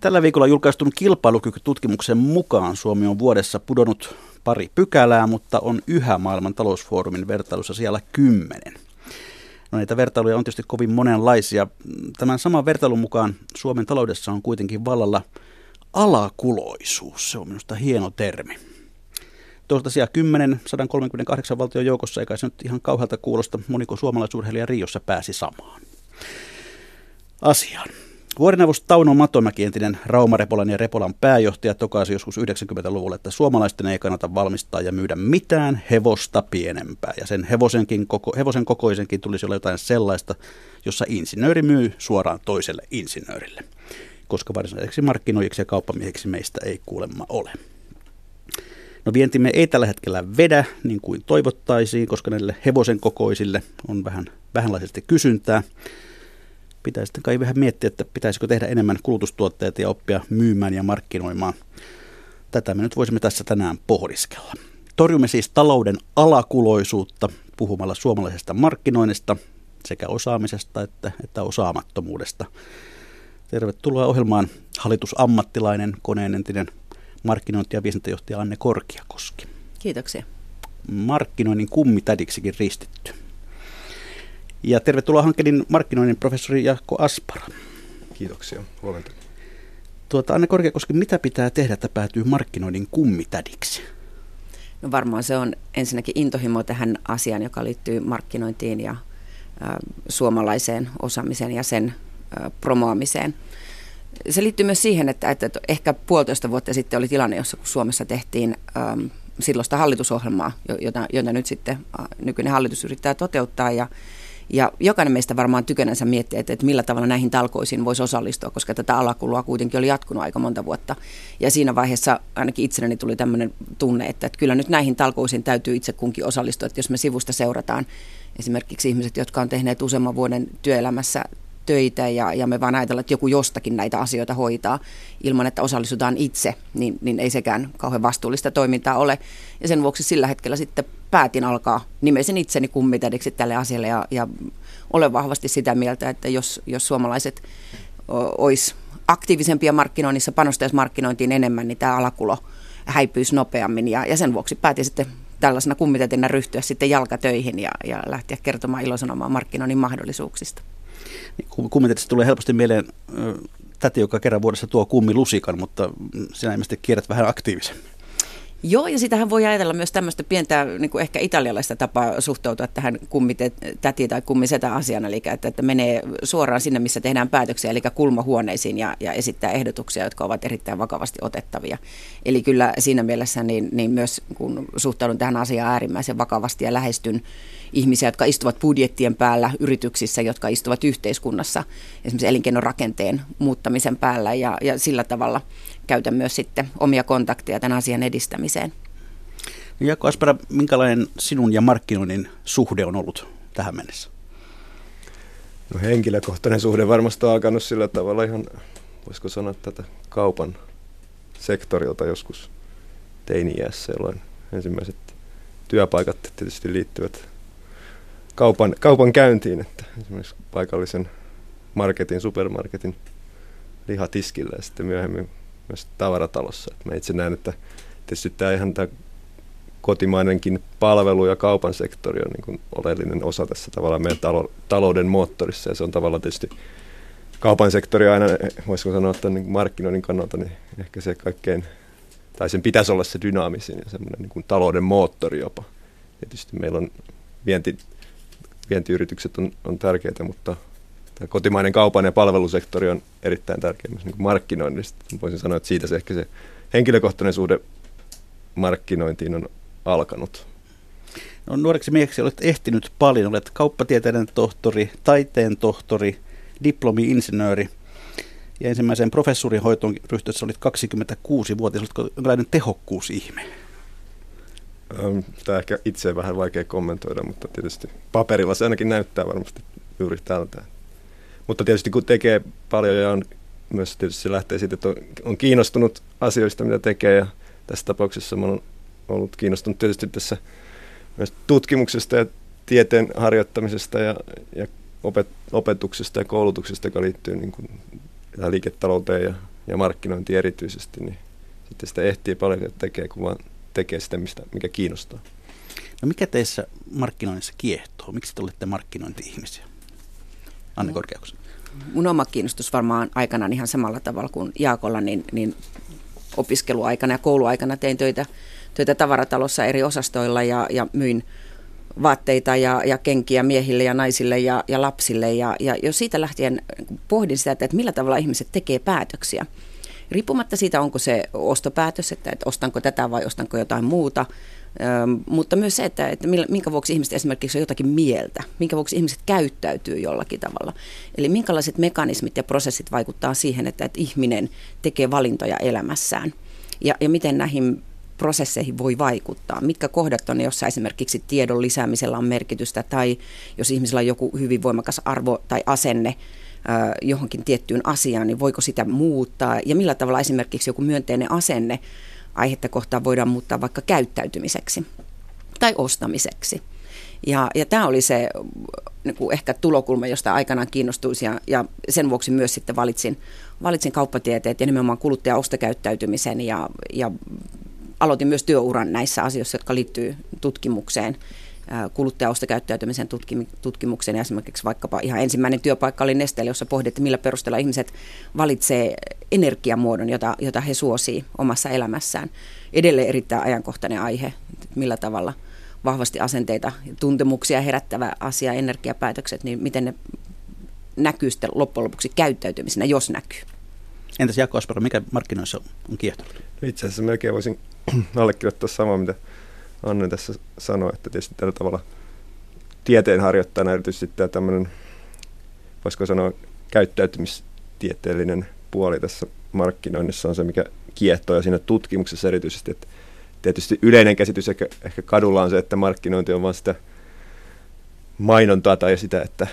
Tällä viikolla julkaistun kilpailukykytutkimuksen mukaan Suomi on vuodessa pudonnut pari pykälää, mutta on yhä maailman talousfoorumin vertailussa siellä kymmenen. No näitä vertailuja on tietysti kovin monenlaisia. Tämän saman vertailun mukaan Suomen taloudessa on kuitenkin vallalla alakuloisuus. Se on minusta hieno termi. Tuosta siellä 10, 138 valtion joukossa, eikä se nyt ihan kauhealta kuulosta, moniko suomalaisurheilija Riossa pääsi samaan asiaan. Vuorineuvos Tauno Matomäki, entinen Raumarepolan ja Repolan pääjohtaja, tokaisi joskus 90-luvulla, että suomalaisten ei kannata valmistaa ja myydä mitään hevosta pienempää. Ja sen hevosenkin koko, hevosen kokoisenkin tulisi olla jotain sellaista, jossa insinööri myy suoraan toiselle insinöörille. Koska varsinaiseksi markkinoijiksi ja kauppamieheksi meistä ei kuulemma ole. No vientimme ei tällä hetkellä vedä niin kuin toivottaisiin, koska näille hevosen kokoisille on vähän vähänlaisesti kysyntää pitäisi sitten kai vähän miettiä, että pitäisikö tehdä enemmän kulutustuotteita ja oppia myymään ja markkinoimaan. Tätä me nyt voisimme tässä tänään pohdiskella. Torjumme siis talouden alakuloisuutta puhumalla suomalaisesta markkinoinnista sekä osaamisesta että, että osaamattomuudesta. Tervetuloa ohjelmaan hallitusammattilainen, koneen entinen markkinointi- ja viestintäjohtaja Anne Korkiakoski. Kiitoksia. Markkinoinnin kummitädiksikin ristitty. Ja tervetuloa Hankelin markkinoinnin professori Jaakko Aspara. Kiitoksia. Huomenta. Tuota, Anne Korkeakoski, mitä pitää tehdä, että päätyy markkinoinnin kummitädiksi? No varmaan se on ensinnäkin intohimo tähän asiaan, joka liittyy markkinointiin ja ä, suomalaiseen osaamiseen ja sen ä, promoamiseen. Se liittyy myös siihen, että, että ehkä puolitoista vuotta sitten oli tilanne, jossa kun Suomessa tehtiin ä, silloista hallitusohjelmaa, jota, jota nyt sitten ä, nykyinen hallitus yrittää toteuttaa ja ja jokainen meistä varmaan tykönänsä miettii, että, että millä tavalla näihin talkoisiin voisi osallistua, koska tätä alakulua kuitenkin oli jatkunut aika monta vuotta. Ja siinä vaiheessa ainakin itselleni tuli tämmöinen tunne, että, että kyllä nyt näihin talkoisiin täytyy itse kunkin osallistua. Että jos me sivusta seurataan esimerkiksi ihmiset, jotka on tehneet useamman vuoden työelämässä töitä ja, ja me vaan ajatellaan, että joku jostakin näitä asioita hoitaa ilman, että osallistutaan itse, niin, niin ei sekään kauhean vastuullista toimintaa ole. Ja sen vuoksi sillä hetkellä sitten päätin alkaa nimesin itseni kummitädiksi tälle asialle ja, ja olen vahvasti sitä mieltä, että jos, jos suomalaiset olisi aktiivisempia markkinoinnissa, panostaisi markkinointiin enemmän, niin tämä alakulo häipyisi nopeammin ja, ja sen vuoksi päätin sitten tällaisena kummitätinä ryhtyä sitten jalkatöihin ja, ja lähteä kertomaan ilosanomaan markkinoinnin mahdollisuuksista. Niin, kummitätissä tulee helposti mieleen täti, joka kerran vuodessa tuo kummilusikan, mutta sinä ilmeisesti kierrät vähän aktiivisemmin. Joo, ja sitähän voi ajatella myös tämmöistä pientä niin kuin ehkä italialaista tapaa suhtautua tähän kummitäti tai kummisetä asiana, eli että, että menee suoraan sinne, missä tehdään päätöksiä, eli kulmahuoneisiin ja, ja esittää ehdotuksia, jotka ovat erittäin vakavasti otettavia. Eli kyllä siinä mielessä niin, niin myös kun suhtaudun tähän asiaan äärimmäisen vakavasti ja lähestyn ihmisiä, jotka istuvat budjettien päällä yrityksissä, jotka istuvat yhteiskunnassa, esimerkiksi elinkeinorakenteen muuttamisen päällä ja, ja sillä tavalla käytän myös sitten omia kontakteja tämän asian edistämiseen. Jaakko Aspera, minkälainen sinun ja markkinoinnin suhde on ollut tähän mennessä? No henkilökohtainen suhde varmasti on alkanut sillä tavalla ihan, voisiko sanoa tätä kaupan sektorilta joskus teini-iässä, jolloin ensimmäiset työpaikat tietysti liittyvät kaupan, kaupan käyntiin, että esimerkiksi paikallisen marketin, supermarketin lihatiskillä ja sitten myöhemmin myös tavaratalossa. Et mä itse näen, että tietysti tämä ihan tämä kotimainenkin palvelu- ja kaupan sektori on niin kuin oleellinen osa tässä tavallaan meidän talo, talouden moottorissa ja se on tavallaan tietysti kaupan sektori aina, voisiko sanoa, että niin markkinoinnin kannalta niin ehkä se kaikkein, tai sen pitäisi olla se dynaamisin ja semmoinen niin talouden moottori jopa. Tietysti meillä on vienti, vientiyritykset on, on tärkeitä, mutta tämä kotimainen kaupan ja palvelusektori on erittäin tärkeä myös niin markkinoinnista. Voisin sanoa, että siitä se ehkä se henkilökohtainen suhde markkinointiin on alkanut. No, nuoreksi mieheksi olet ehtinyt paljon. Olet kauppatieteiden tohtori, taiteen tohtori, diplomi-insinööri. Ja ensimmäiseen professuurin hoitoon ryhtyessä olit 26-vuotias. Oletko jonkinlainen tehokkuusihme? Tämä ehkä itse vähän vaikea kommentoida, mutta tietysti paperilla se ainakin näyttää varmasti juuri tältä. Mutta tietysti kun tekee paljon ja on myös tietysti se lähtee siitä, että on, on kiinnostunut asioista, mitä tekee ja tässä tapauksessa mä olen ollut kiinnostunut tietysti tässä myös tutkimuksesta ja tieteen harjoittamisesta ja, ja opet, opetuksesta ja koulutuksesta, joka liittyy niin kuin liiketalouteen ja, ja markkinointiin erityisesti, niin sitten sitä ehtii paljon tekee, kun vaan tekee sitä, mistä, mikä kiinnostaa. No mikä teissä markkinoinnissa kiehtoo? Miksi te olette markkinointi-ihmisiä? Anne no. Korkeakoski. Mun oma kiinnostus varmaan aikanaan ihan samalla tavalla kuin Jaakolla, niin, niin opiskeluaikana ja kouluaikana tein töitä, töitä tavaratalossa eri osastoilla ja, ja myin vaatteita ja, ja kenkiä miehille ja naisille ja, ja lapsille. Ja, ja jo siitä lähtien pohdin sitä, että, että millä tavalla ihmiset tekee päätöksiä. Riippumatta siitä, onko se ostopäätös, että, että ostanko tätä vai ostanko jotain muuta, Mutta myös se, että, että minkä vuoksi ihmiset esimerkiksi on jotakin mieltä, minkä vuoksi ihmiset käyttäytyy jollakin tavalla. Eli minkälaiset mekanismit ja prosessit vaikuttaa siihen, että, että ihminen tekee valintoja elämässään. Ja, ja miten näihin prosesseihin voi vaikuttaa. Mitkä kohdat on jossa esimerkiksi tiedon lisäämisellä on merkitystä, tai jos ihmisellä on joku hyvin voimakas arvo tai asenne johonkin tiettyyn asiaan, niin voiko sitä muuttaa, ja millä tavalla esimerkiksi joku myönteinen asenne aihetta kohtaan voidaan muuttaa vaikka käyttäytymiseksi tai ostamiseksi. Ja, ja tämä oli se niin kuin ehkä tulokulma, josta aikanaan kiinnostuisi ja, ja sen vuoksi myös sitten valitsin, valitsin kauppatieteet ja nimenomaan kuluttaja-ostokäyttäytymisen ja, ja aloitin myös työuran näissä asioissa, jotka liittyy tutkimukseen, kuluttaja-ostokäyttäytymisen tutkimukseen. Ja esimerkiksi vaikkapa ihan ensimmäinen työpaikka oli Nesteellä, jossa pohdittiin, millä perusteella ihmiset valitsee energiamuodon, jota, jota he suosii omassa elämässään. Edelleen erittäin ajankohtainen aihe, millä tavalla vahvasti asenteita, tuntemuksia herättävä asia, energiapäätökset, niin miten ne näkyy sitten loppujen lopuksi käyttäytymisenä, jos näkyy. Entäs Jaakko Aspero, mikä markkinoissa on kiehtonut? Itse asiassa melkein voisin allekirjoittaa samaa, mitä Anne tässä sanoi, että tietysti tällä tavalla tieteen harjoittajana erityisesti tämä tämmöinen, voisiko sanoa, käyttäytymistieteellinen puoli tässä markkinoinnissa on se, mikä kiehtoo. Ja siinä tutkimuksessa erityisesti, että tietysti yleinen käsitys ehkä, ehkä kadulla on se, että markkinointi on vain sitä mainontaa tai sitä, että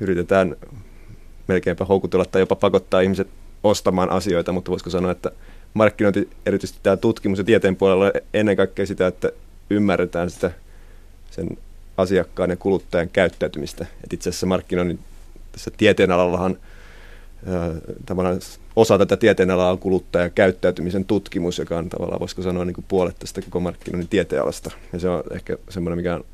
yritetään melkeinpä houkutella tai jopa pakottaa ihmiset ostamaan asioita, mutta voisiko sanoa, että markkinointi, erityisesti tämä tutkimus ja tieteen puolella ennen kaikkea sitä, että ymmärretään sitä sen asiakkaan ja kuluttajan käyttäytymistä. Et itse asiassa markkinoinnin tässä tieteen alallahan tavallaan osa tätä tieteen alaa on kuluttajan käyttäytymisen tutkimus, joka on tavallaan, voisiko sanoa, niin kuin puolet tästä koko markkinoinnin tieteenalasta. Ja se on ehkä semmoinen, mikä on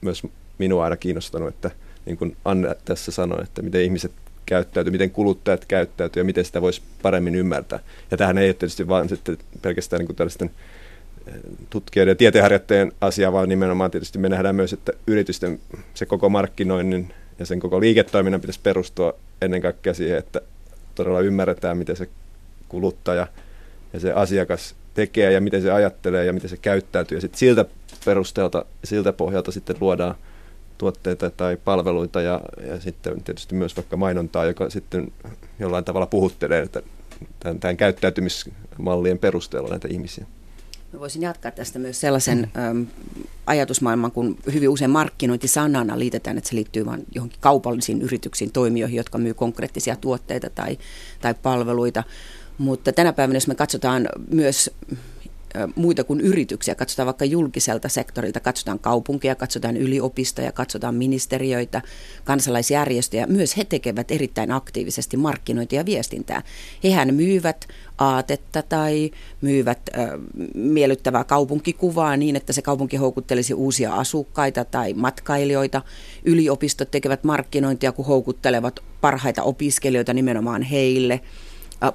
myös minua aina kiinnostanut, että niin kuin Anne tässä sanoi, että miten ihmiset käyttäytyy, miten kuluttajat käyttäytyy ja miten sitä voisi paremmin ymmärtää. Ja tähän ei ole tietysti vain sitten pelkästään niin kuin tällaisten tutkijoiden ja tieteenharjoittajien asia, vaan nimenomaan tietysti me nähdään myös, että yritysten se koko markkinoinnin ja sen koko liiketoiminnan pitäisi perustua ennen kaikkea siihen, että todella ymmärretään, miten se kuluttaja ja se asiakas tekee ja miten se ajattelee ja miten se käyttäytyy. Ja sitten siltä perusteelta, siltä pohjalta sitten luodaan – tuotteita tai palveluita ja, ja sitten tietysti myös vaikka mainontaa, joka sitten jollain tavalla puhuttelee että tämän, tämän käyttäytymismallien perusteella näitä ihmisiä. Mä voisin jatkaa tästä myös sellaisen äm, ajatusmaailman, kun hyvin usein markkinointi sanana liitetään, että se liittyy vain johonkin kaupallisiin yrityksiin, toimijoihin, jotka myy konkreettisia tuotteita tai, tai palveluita. Mutta tänä päivänä, jos me katsotaan myös muita kuin yrityksiä. Katsotaan vaikka julkiselta sektorilta, katsotaan kaupunkia, katsotaan yliopistoja, katsotaan ministeriöitä, kansalaisjärjestöjä. Myös he tekevät erittäin aktiivisesti markkinointia ja viestintää. Hehän myyvät aatetta tai myyvät äh, miellyttävää kaupunkikuvaa niin, että se kaupunki houkuttelisi uusia asukkaita tai matkailijoita. Yliopistot tekevät markkinointia, kun houkuttelevat parhaita opiskelijoita nimenomaan heille –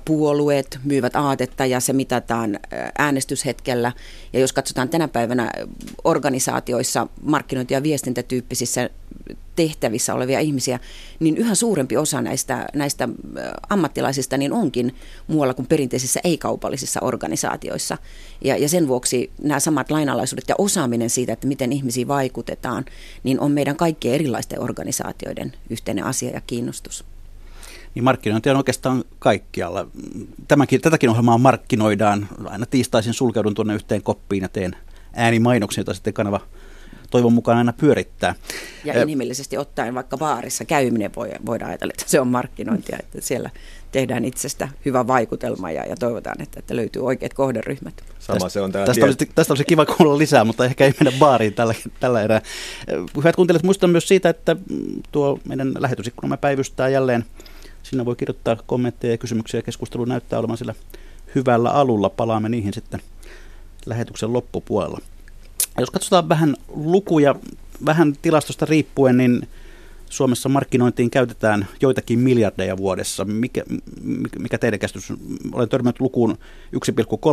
puolueet myyvät aatetta ja se mitataan äänestyshetkellä. Ja jos katsotaan tänä päivänä organisaatioissa markkinointi- ja viestintätyyppisissä tehtävissä olevia ihmisiä, niin yhä suurempi osa näistä, näistä ammattilaisista niin onkin muualla kuin perinteisissä ei-kaupallisissa organisaatioissa. Ja, ja sen vuoksi nämä samat lainalaisuudet ja osaaminen siitä, että miten ihmisiin vaikutetaan, niin on meidän kaikkien erilaisten organisaatioiden yhteinen asia ja kiinnostus. Niin markkinointi on oikeastaan kaikkialla. Tämäkin, tätäkin ohjelmaa markkinoidaan. Aina tiistaisin sulkeudun tuonne yhteen koppiin ja teen äänimainoksia, jota sitten kanava toivon mukaan aina pyörittää. Ja inhimillisesti ottaen vaikka baarissa käyminen voi, voidaan ajatella, että se on markkinointia, että siellä tehdään itsestä hyvä vaikutelma ja, ja toivotaan, että, että löytyy oikeat kohderyhmät. Sama tästä, se on tästä, tie- olisi, tästä olisi kiva kuulla lisää, mutta ehkä ei mennä baariin tällä, tällä erää. Hyvät kuuntelijat, muistan myös siitä, että tuo meidän lähetysikkunamme päivystää jälleen. Sinä voi kirjoittaa kommentteja ja kysymyksiä. Keskustelu näyttää olevan sillä hyvällä alulla. Palaamme niihin sitten lähetyksen loppupuolella. Jos katsotaan vähän lukuja, vähän tilastosta riippuen, niin Suomessa markkinointiin käytetään joitakin miljardeja vuodessa. Mikä, mikä teidän käsitys? Olen törmännyt lukuun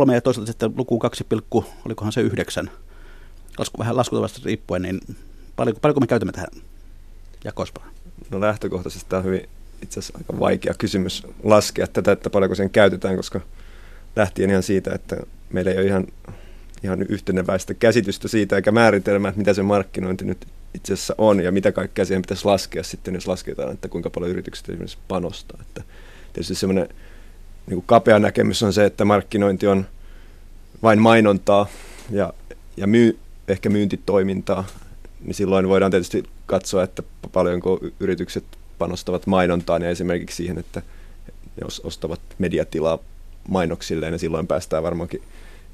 1,3 ja toisaalta sitten lukuun 2, olikohan se 9. Lasku, vähän laskutavasta riippuen, niin paljonko, paljonko me käytämme tähän jakospaan? No lähtökohtaisesti tämä on hyvin itse asiassa aika vaikea kysymys laskea tätä, että paljonko sen käytetään, koska lähtien ihan siitä, että meillä ei ole ihan ihan yhteneväistä käsitystä siitä eikä määritelmää, että mitä se markkinointi nyt itse asiassa on ja mitä kaikkea siihen pitäisi laskea sitten, jos lasketaan, että kuinka paljon yritykset esimerkiksi panostaa. Että tietysti semmoinen niin kuin kapea näkemys on se, että markkinointi on vain mainontaa ja, ja myy, ehkä myyntitoimintaa, niin silloin voidaan tietysti katsoa, että paljonko yritykset panostavat mainontaan ja esimerkiksi siihen, että jos ostavat mediatilaa mainoksilleen, niin silloin päästään varmaankin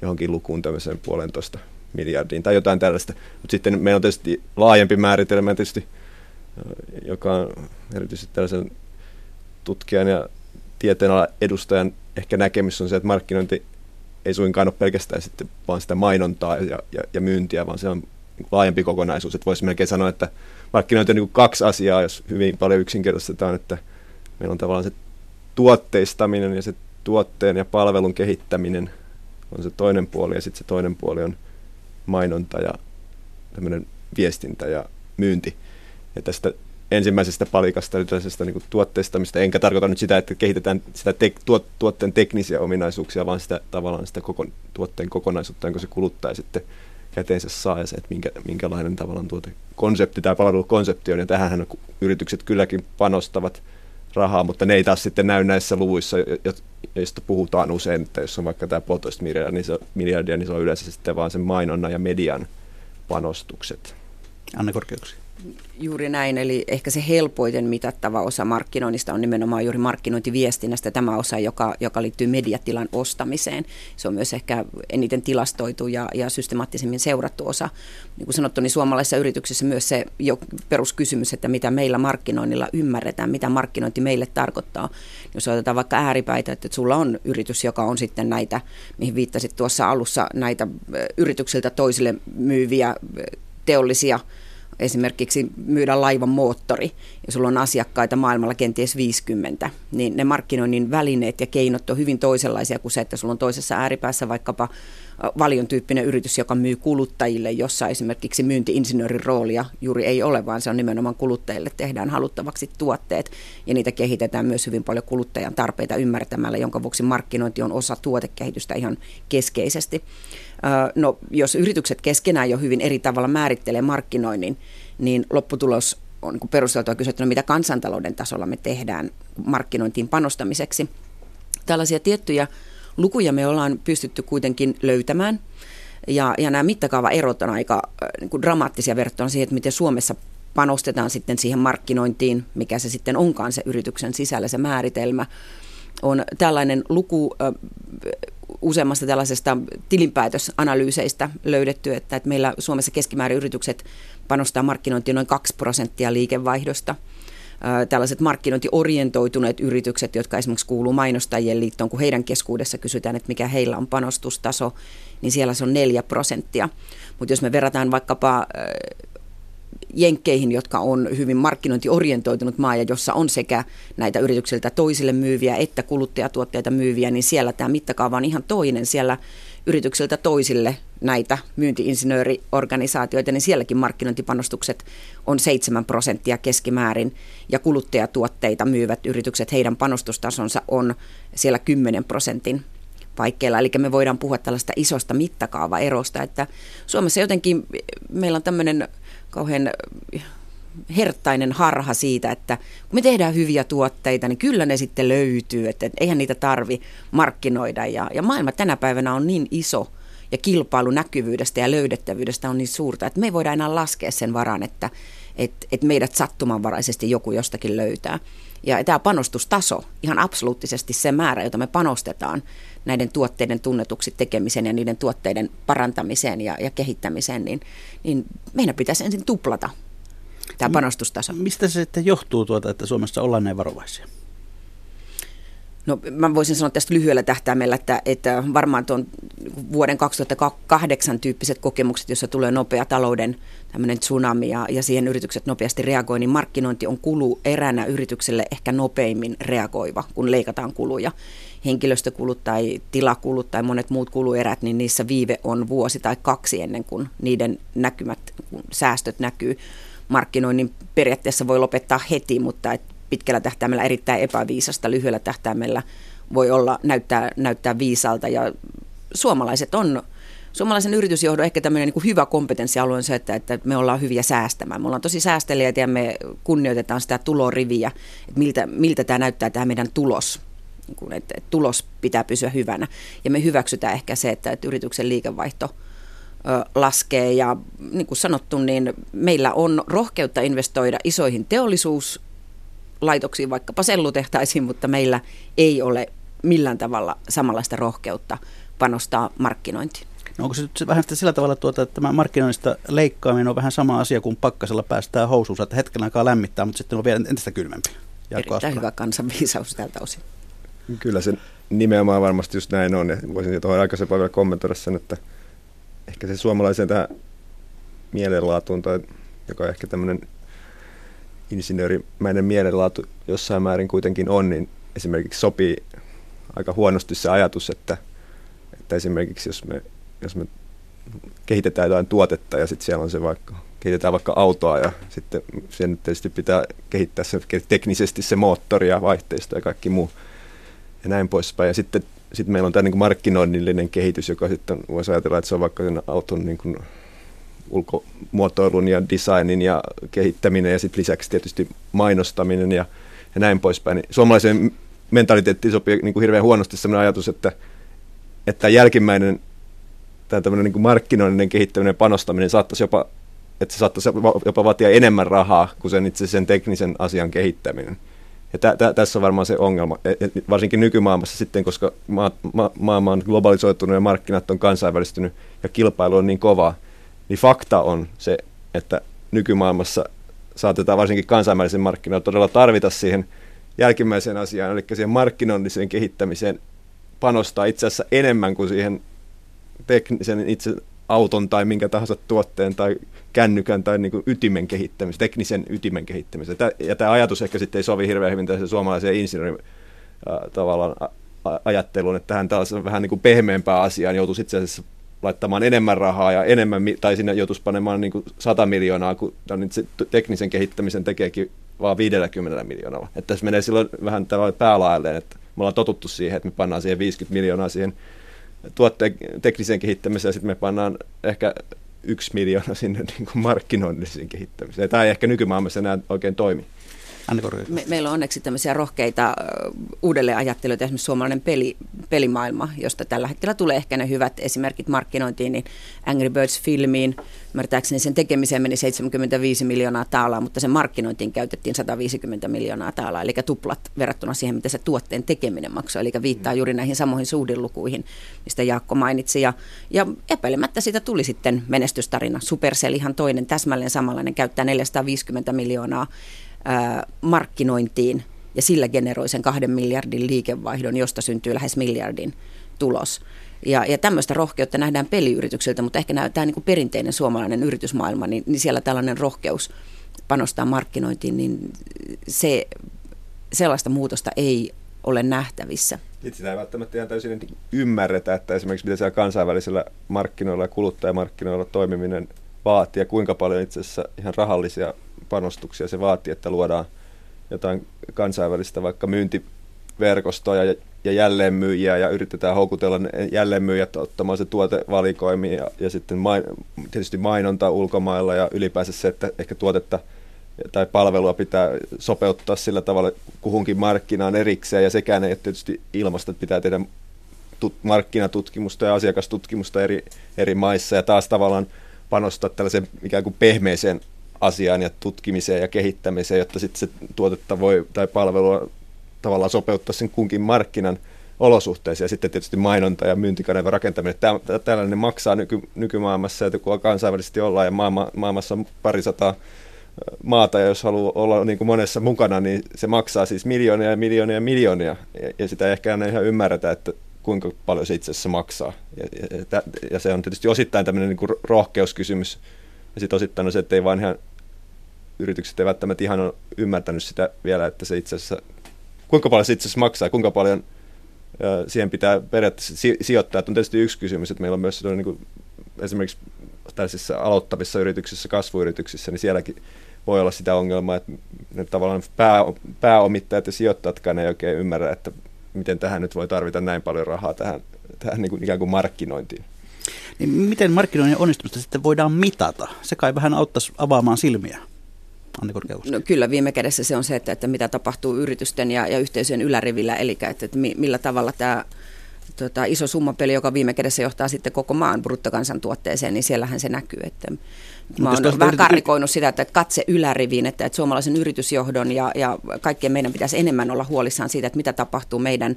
johonkin lukuun tämmöiseen puolentoista miljardiin tai jotain tällaista. Mutta sitten meillä on tietysti laajempi määritelmä tietysti, joka on erityisesti tällaisen tutkijan ja tieteen edustajan ehkä näkemys on se, että markkinointi ei suinkaan ole pelkästään sitten vaan sitä mainontaa ja, ja, ja myyntiä, vaan se on laajempi kokonaisuus. Että voisi melkein sanoa, että markkinointi on niin kaksi asiaa, jos hyvin paljon yksinkertaistetaan, että meillä on tavallaan se tuotteistaminen ja se tuotteen ja palvelun kehittäminen on se toinen puoli ja sitten se toinen puoli on mainonta ja tämmöinen viestintä ja myynti. Ja tästä ensimmäisestä palikasta, tällaisesta niin tuotteistamista, enkä tarkoita nyt sitä, että kehitetään sitä te- tuot- tuotteen teknisiä ominaisuuksia, vaan sitä tavallaan sitä koko, tuotteen kokonaisuutta, jonka se kuluttaja sitten käteensä saa ja se, että minkä, minkälainen tavallaan tuotekonsepti tai palvelukonsepti on. Ja tähän yritykset kylläkin panostavat rahaa, mutta ne ei taas sitten näy näissä luvuissa, joista puhutaan usein, että jos on vaikka tämä puolitoista miljardia, niin se, miljardia, niin se on yleensä sitten vaan sen mainonnan ja median panostukset. Anne Korkeuksi. Juuri näin, eli ehkä se helpoiten mitattava osa markkinoinnista on nimenomaan juuri markkinointiviestinnästä tämä osa, joka, joka liittyy mediatilan ostamiseen. Se on myös ehkä eniten tilastoitu ja, ja systemaattisemmin seurattu osa. Niin kuin sanottu, niin suomalaisissa yrityksissä myös se jo peruskysymys, että mitä meillä markkinoinnilla ymmärretään, mitä markkinointi meille tarkoittaa. Jos otetaan vaikka ääripäitä, että sulla on yritys, joka on sitten näitä, mihin viittasit tuossa alussa, näitä yrityksiltä toisille myyviä teollisia esimerkiksi myydä laivan moottori ja sulla on asiakkaita maailmalla kenties 50, niin ne markkinoinnin välineet ja keinot on hyvin toisenlaisia kuin se, että sulla on toisessa ääripäässä vaikkapa valion tyyppinen yritys, joka myy kuluttajille, jossa esimerkiksi myyntiinsinöörin roolia juuri ei ole, vaan se on nimenomaan kuluttajille tehdään haluttavaksi tuotteet ja niitä kehitetään myös hyvin paljon kuluttajan tarpeita ymmärtämällä, jonka vuoksi markkinointi on osa tuotekehitystä ihan keskeisesti. No, jos yritykset keskenään jo hyvin eri tavalla määrittelee markkinoinnin, niin lopputulos on niin perusteltua kysyä, no mitä kansantalouden tasolla me tehdään markkinointiin panostamiseksi. Tällaisia tiettyjä lukuja me ollaan pystytty kuitenkin löytämään. Ja, ja nämä mittakaavaerot on aika niin kuin dramaattisia verrattuna siihen, että miten Suomessa panostetaan sitten siihen markkinointiin, mikä se sitten onkaan se yrityksen sisällä se määritelmä. On tällainen luku useammasta tällaisesta tilinpäätösanalyyseistä löydetty, että, että meillä Suomessa keskimäärin yritykset panostaa markkinointiin noin 2 prosenttia liikevaihdosta. Tällaiset markkinointiorientoituneet yritykset, jotka esimerkiksi kuuluu mainostajien liittoon, kun heidän keskuudessa kysytään, että mikä heillä on panostustaso, niin siellä se on 4 prosenttia. Mutta jos me verrataan vaikkapa jenkkeihin, jotka on hyvin markkinointiorientoitunut maa ja jossa on sekä näitä yrityksiltä toisille myyviä että kuluttajatuotteita myyviä, niin siellä tämä mittakaava on ihan toinen. Siellä yrityksiltä toisille näitä myyntiinsinööriorganisaatioita, niin sielläkin markkinointipanostukset on 7 prosenttia keskimäärin ja kuluttajatuotteita myyvät yritykset, heidän panostustasonsa on siellä 10 prosentin paikkeilla. Eli me voidaan puhua tällaista isosta mittakaavaerosta, että Suomessa jotenkin meillä on tämmöinen kauhean herttainen harha siitä, että kun me tehdään hyviä tuotteita, niin kyllä ne sitten löytyy, että eihän niitä tarvi markkinoida. Ja, ja maailma tänä päivänä on niin iso ja kilpailu näkyvyydestä ja löydettävyydestä on niin suurta, että me ei voida enää laskea sen varan, että, että, että meidät sattumanvaraisesti joku jostakin löytää. Ja tämä panostustaso, ihan absoluuttisesti se määrä, jota me panostetaan näiden tuotteiden tunnetuksi tekemiseen ja niiden tuotteiden parantamiseen ja, ja kehittämiseen, niin, niin meidän pitäisi ensin tuplata tämä panostustaso. Mistä se sitten johtuu, tuota, että Suomessa ollaan näin varovaisia? No mä voisin sanoa tästä lyhyellä tähtäimellä, että, että varmaan tuon vuoden 2008 tyyppiset kokemukset, jossa tulee nopea talouden tämmöinen tsunami ja, ja siihen yritykset nopeasti reagoi, niin markkinointi on kulu eränä yritykselle ehkä nopeimmin reagoiva, kun leikataan kuluja. Henkilöstökulut tai tilakulut tai monet muut kuluerät, niin niissä viive on vuosi tai kaksi ennen kuin niiden näkymät, kun säästöt näkyy. Markkinoinnin periaatteessa voi lopettaa heti, mutta et pitkällä tähtäimellä erittäin epäviisasta, lyhyellä tähtäimellä voi olla näyttää, näyttää viisalta ja suomalaiset on Suomalaisen yritysjohdon ehkä tämmöinen niin kuin hyvä kompetenssialue on se, että, että me ollaan hyviä säästämään. Me ollaan tosi säästelijöitä ja me kunnioitetaan sitä tuloriviä, että miltä, miltä tämä näyttää tämä meidän tulos. Niin että, että tulos pitää pysyä hyvänä. Ja me hyväksytään ehkä se, että, että yrityksen liikevaihto laskee ja niin kuin sanottu, niin meillä on rohkeutta investoida isoihin teollisuus laitoksiin, vaikkapa sellutehtaisiin, mutta meillä ei ole millään tavalla samanlaista rohkeutta panostaa markkinointiin. No onko se nyt vähän sillä tavalla, tuota, että tämä markkinoinnista leikkaaminen on vähän sama asia kuin pakkasella päästää housuunsa, että hetken aikaa lämmittää, mutta sitten on vielä entistä kylmempi. Erittäin hyvä kansanviisaus tältä osin. Kyllä se nimenomaan varmasti just näin on. Ja voisin tuohon aikaisempaan vielä kommentoida sen, että ehkä se suomalaisen tähän mielenlaatuun, tai joka on ehkä tämmöinen insinöörimäinen mielenlaatu jossain määrin kuitenkin on, niin esimerkiksi sopii aika huonosti se ajatus, että, että esimerkiksi jos me, jos me kehitetään jotain tuotetta ja sitten siellä on se vaikka, kehitetään vaikka autoa ja sitten sen tietysti pitää kehittää se teknisesti se moottori ja vaihteisto ja kaikki muu ja näin poispäin. Ja sitten, sitten meillä on tämä niin kuin markkinoinnillinen kehitys, joka sitten voisi ajatella, että se on vaikka sen auton niin kuin ulkomuotoilun ja designin ja kehittäminen ja sitten lisäksi tietysti mainostaminen ja, ja näin poispäin. Niin suomalaiseen mentaliteettiin sopii niin kuin hirveän huonosti sellainen ajatus, että, että jälkimmäinen tämä niin kuin markkinoinninen kehittäminen ja panostaminen saattaisi jopa, että se saattaisi jopa vaatia enemmän rahaa kuin sen itse sen teknisen asian kehittäminen. Ja tä, tä, tässä on varmaan se ongelma, et, et varsinkin nykymaailmassa sitten, koska ma, ma, maailma on globalisoitunut ja markkinat on kansainvälistynyt ja kilpailu on niin kovaa, niin fakta on se, että nykymaailmassa saatetaan varsinkin kansainvälisen markkinoilla todella tarvita siihen jälkimmäiseen asiaan, eli siihen markkinoinniseen kehittämiseen panostaa itse asiassa enemmän kuin siihen teknisen itse auton tai minkä tahansa tuotteen tai kännykän tai niin kuin ytimen kehittämiseen, teknisen ytimen kehittämiseen. Ja tämä ajatus ehkä sitten ei sovi hirveän hyvin tässä suomalaiseen insinöörin tavallaan ajatteluun, että tähän tällaisen vähän niin kuin pehmeämpää asiaan joutuisi itse asiassa laittamaan enemmän rahaa ja enemmän, tai sinne joutuisi panemaan niin kuin 100 miljoonaa, kun se teknisen kehittämisen tekeekin vaan 50 miljoonalla. Että tässä menee silloin vähän tavallaan päälailleen, että me ollaan totuttu siihen, että me pannaan siihen 50 miljoonaa siihen tuotteen tekniseen kehittämiseen ja sitten me pannaan ehkä yksi miljoona sinne niin kuin markkinoinniseen kehittämiseen. Tämä ei ehkä nykymaailmassa enää oikein toimi. Me, meillä on onneksi tämmöisiä rohkeita uudelleenajattelijoita, esimerkiksi suomalainen peli, pelimaailma, josta tällä hetkellä tulee ehkä ne hyvät esimerkit markkinointiin, niin Angry Birds-filmiin, ymmärtääkseni sen tekemiseen meni 75 miljoonaa taalaa, mutta sen markkinointiin käytettiin 150 miljoonaa taalaa, eli tuplat verrattuna siihen, mitä se tuotteen tekeminen maksoi, eli viittaa juuri näihin samoihin suhdelukuihin, mistä Jaakko mainitsi, ja, ja epäilemättä siitä tuli sitten menestystarina. Supercell ihan toinen, täsmälleen samanlainen, käyttää 450 miljoonaa markkinointiin ja sillä generoi sen kahden miljardin liikevaihdon, josta syntyy lähes miljardin tulos. Ja, ja tämmöistä rohkeutta nähdään peliyrityksiltä, mutta ehkä tämä niin perinteinen suomalainen yritysmaailma, niin, niin siellä tällainen rohkeus panostaa markkinointiin, niin se, sellaista muutosta ei ole nähtävissä. Itse ei välttämättä ihan täysin ymmärretä, että esimerkiksi mitä siellä kansainvälisillä markkinoilla ja kuluttajamarkkinoilla toimiminen vaatii ja kuinka paljon itse asiassa ihan rahallisia panostuksia. Se vaatii, että luodaan jotain kansainvälistä vaikka myyntiverkostoa ja, ja jälleenmyyjiä ja yritetään houkutella jälleenmyyjät ottamaan se tuote valikoimiin ja, ja sitten main, tietysti mainonta ulkomailla ja ylipäänsä se, että ehkä tuotetta tai palvelua pitää sopeuttaa sillä tavalla kuhunkin markkinaan erikseen, ja sekään ei tietysti ilmasta, että pitää tehdä tut- markkinatutkimusta ja asiakastutkimusta eri, eri maissa, ja taas tavallaan panostaa tällaiseen ikään kuin pehmeeseen asiaan ja tutkimiseen ja kehittämiseen, jotta sitten se tuotetta voi tai palvelua tavallaan sopeuttaa sen kunkin markkinan olosuhteisiin ja sitten tietysti mainonta ja myyntikanevan rakentaminen. Tämä, tällainen maksaa nyky, nykymaailmassa, että kun kansainvälisesti ollaan ja maailma, maailmassa on parisataa maata ja jos haluaa olla niin kuin monessa mukana, niin se maksaa siis miljoonia ja miljoonia ja miljoonia ja, ja sitä ei ehkä aina ihan ymmärretä, että kuinka paljon se itse asiassa maksaa. Ja, ja, ja se on tietysti osittain tämmöinen niin kuin rohkeuskysymys ja sitten osittain on se, että ei vaan ihan yritykset ei välttämättä ihan ole ymmärtänyt sitä vielä, että se itse asiassa, kuinka paljon se itse asiassa maksaa, kuinka paljon siihen pitää periaatteessa sijoittaa. Että on tietysti yksi kysymys, että meillä on myös niin kuin, esimerkiksi tällaisissa aloittavissa yrityksissä, kasvuyrityksissä, niin sielläkin voi olla sitä ongelmaa, että ne tavallaan pää, pääomittajat ja sijoittajatkaan ei oikein ymmärrä, että miten tähän nyt voi tarvita näin paljon rahaa tähän, tähän niin kuin ikään kuin markkinointiin. Niin miten markkinoinnin onnistumista sitten voidaan mitata? Se kai vähän auttaisi avaamaan silmiä. Anni No kyllä viime kädessä se on se, että, että mitä tapahtuu yritysten ja, ja yhteisöjen ylärivillä, eli että, että millä tavalla tämä tota, iso summapeli, joka viime kädessä johtaa sitten koko maan bruttokansantuotteeseen, niin siellähän se näkyy. Että Mä oon vähän karrikoinut sitä, että katse yläriviin, että, että suomalaisen yritysjohdon ja, ja kaikkien meidän pitäisi enemmän olla huolissaan siitä, että mitä tapahtuu meidän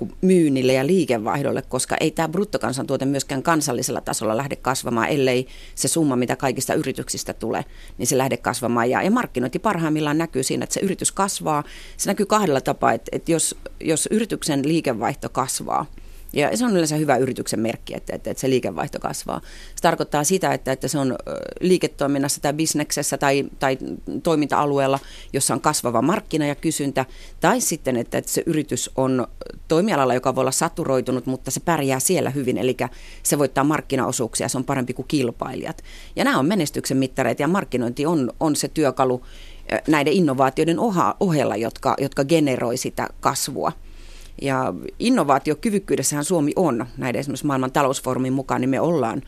niin myynnille ja liikevaihdolle, koska ei tämä bruttokansantuote myöskään kansallisella tasolla lähde kasvamaan, ellei se summa, mitä kaikista yrityksistä tulee, niin se lähde kasvamaan. Ja, ja markkinointi parhaimmillaan näkyy siinä, että se yritys kasvaa. Se näkyy kahdella tapaa, että, että jos, jos yrityksen liikevaihto kasvaa, ja se on yleensä hyvä yrityksen merkki, että, että, että se liikevaihto kasvaa. Se tarkoittaa sitä, että, että se on liiketoiminnassa tai bisneksessä tai, tai toiminta-alueella, jossa on kasvava markkina ja kysyntä, tai sitten, että, että se yritys on toimialalla, joka voi olla saturoitunut, mutta se pärjää siellä hyvin, eli se voittaa markkinaosuuksia, se on parempi kuin kilpailijat. Ja nämä on menestyksen mittareita ja markkinointi on, on se työkalu näiden innovaatioiden ohella, jotka, jotka generoi sitä kasvua. Ja innovaatiokyvykkyydessähän Suomi on, näiden esimerkiksi maailman talousfoorumin mukaan, niin me ollaan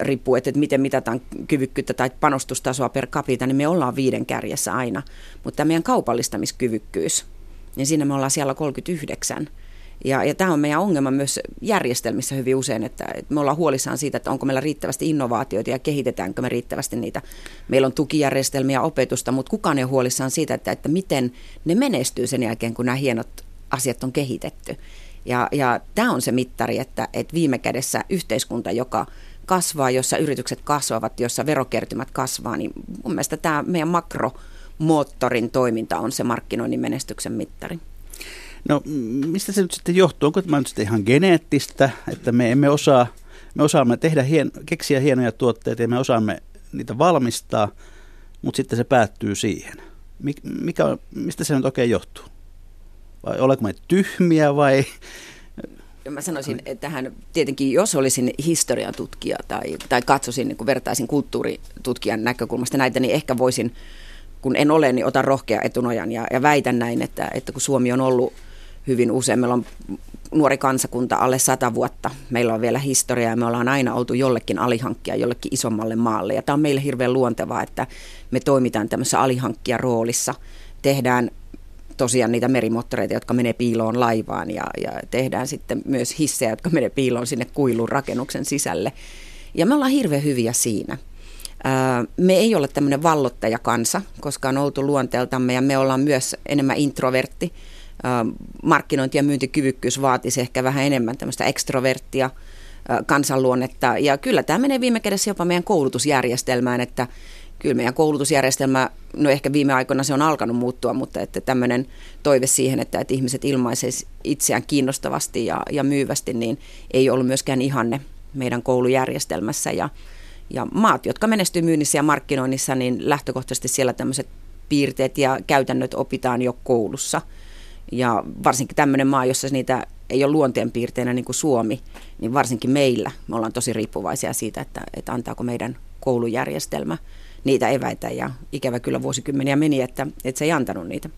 riippuu, että miten mitataan kyvykkyyttä tai panostustasoa per capita, niin me ollaan viiden kärjessä aina. Mutta tämä meidän kaupallistamiskyvykkyys, niin siinä me ollaan siellä 39. Ja, ja tämä on meidän ongelma myös järjestelmissä hyvin usein, että, että me ollaan huolissaan siitä, että onko meillä riittävästi innovaatioita ja kehitetäänkö me riittävästi niitä. Meillä on tukijärjestelmiä opetusta, mutta kukaan ei ole huolissaan siitä, että, että miten ne menestyy sen jälkeen, kun nämä hienot asiat on kehitetty. Ja, ja tämä on se mittari, että, että viime kädessä yhteiskunta, joka kasvaa, jossa yritykset kasvavat, jossa verokertymät kasvaa, niin mun mielestä tämä meidän makromoottorin toiminta on se markkinoinnin menestyksen mittari. No mistä se nyt sitten johtuu? Onko tämä nyt sitten ihan geneettistä, että me emme osaa, me osaamme tehdä hien, keksiä hienoja tuotteita ja me osaamme niitä valmistaa, mutta sitten se päättyy siihen. Mikä, mistä se nyt oikein johtuu? Vai oleko me tyhmiä vai... Mä sanoisin, että tähän tietenkin, jos olisin historian tutkija tai, tai katsoisin, niin kun vertaisin kulttuuritutkijan näkökulmasta näitä, niin ehkä voisin, kun en ole, niin otan rohkea etunojan ja, ja väitän näin, että, että kun Suomi on ollut hyvin usein, meillä on nuori kansakunta alle sata vuotta, meillä on vielä historiaa ja me ollaan aina oltu jollekin alihankkia jollekin isommalle maalle. Ja tämä on meille hirveän luontevaa, että me toimitaan tämmöisessä alihankkia roolissa, tehdään tosiaan niitä merimoottoreita, jotka menee piiloon laivaan ja, ja tehdään sitten myös hissejä, jotka menee piiloon sinne kuilun rakennuksen sisälle. Ja me ollaan hirveän hyviä siinä. Me ei ole tämmöinen vallottajakansa, koska on oltu luonteeltamme ja me ollaan myös enemmän introvertti. Markkinointi- ja myyntikyvykkyys vaatisi ehkä vähän enemmän tämmöistä ekstroverttia kansanluonnetta. Ja kyllä tämä menee viime kädessä jopa meidän koulutusjärjestelmään, että kyllä meidän koulutusjärjestelmä, no ehkä viime aikoina se on alkanut muuttua, mutta että tämmöinen toive siihen, että, että ihmiset ilmaisisivat itseään kiinnostavasti ja, ja myyvästi, niin ei ollut myöskään ihanne meidän koulujärjestelmässä. Ja, ja maat, jotka menestyy myynnissä ja markkinoinnissa, niin lähtökohtaisesti siellä tämmöiset piirteet ja käytännöt opitaan jo koulussa. Ja varsinkin tämmöinen maa, jossa niitä ei ole luonteenpiirteinä niin kuin Suomi, niin varsinkin meillä me ollaan tosi riippuvaisia siitä, että, että antaako meidän koulujärjestelmä – niitä eväitä ja ikävä kyllä vuosikymmeniä meni, että, että se ei antanut niitä.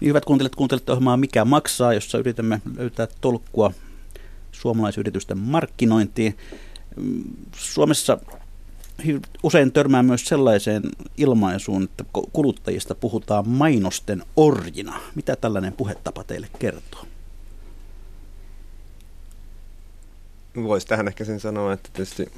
Niin hyvät kuuntelijat, kuuntelette ohjelmaa Mikä maksaa, jossa yritämme löytää tolkkua suomalaisyritysten markkinointiin. Suomessa usein törmää myös sellaiseen ilmaisuun, että kuluttajista puhutaan mainosten orjina. Mitä tällainen puhetapa teille kertoo? Voisi tähän ehkä sen sanoa, että tietysti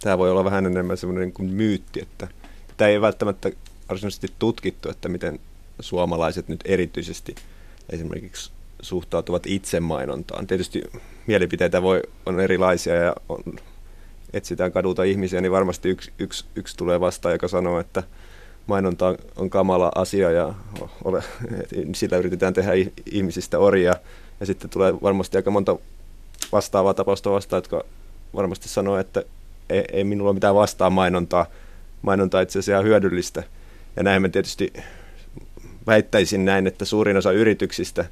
tämä voi olla vähän enemmän semmoinen kuin myytti, että tämä ei välttämättä varsinaisesti tutkittu, että miten suomalaiset nyt erityisesti esimerkiksi suhtautuvat itsemainontaan. Tietysti mielipiteitä voi, on erilaisia ja on, etsitään kadulta ihmisiä, niin varmasti yksi, yksi, yksi tulee vastaan, joka sanoo, että mainonta on kamala asia ja ole, sillä yritetään tehdä ihmisistä orjia. Ja sitten tulee varmasti aika monta vastaavaa tapausta vastaan, jotka varmasti sanoo, että ei, ei minulla mitään vastaa mainontaa. Mainonta itse asiassa hyödyllistä. Ja näin mä tietysti väittäisin näin, että suurin osa yrityksistä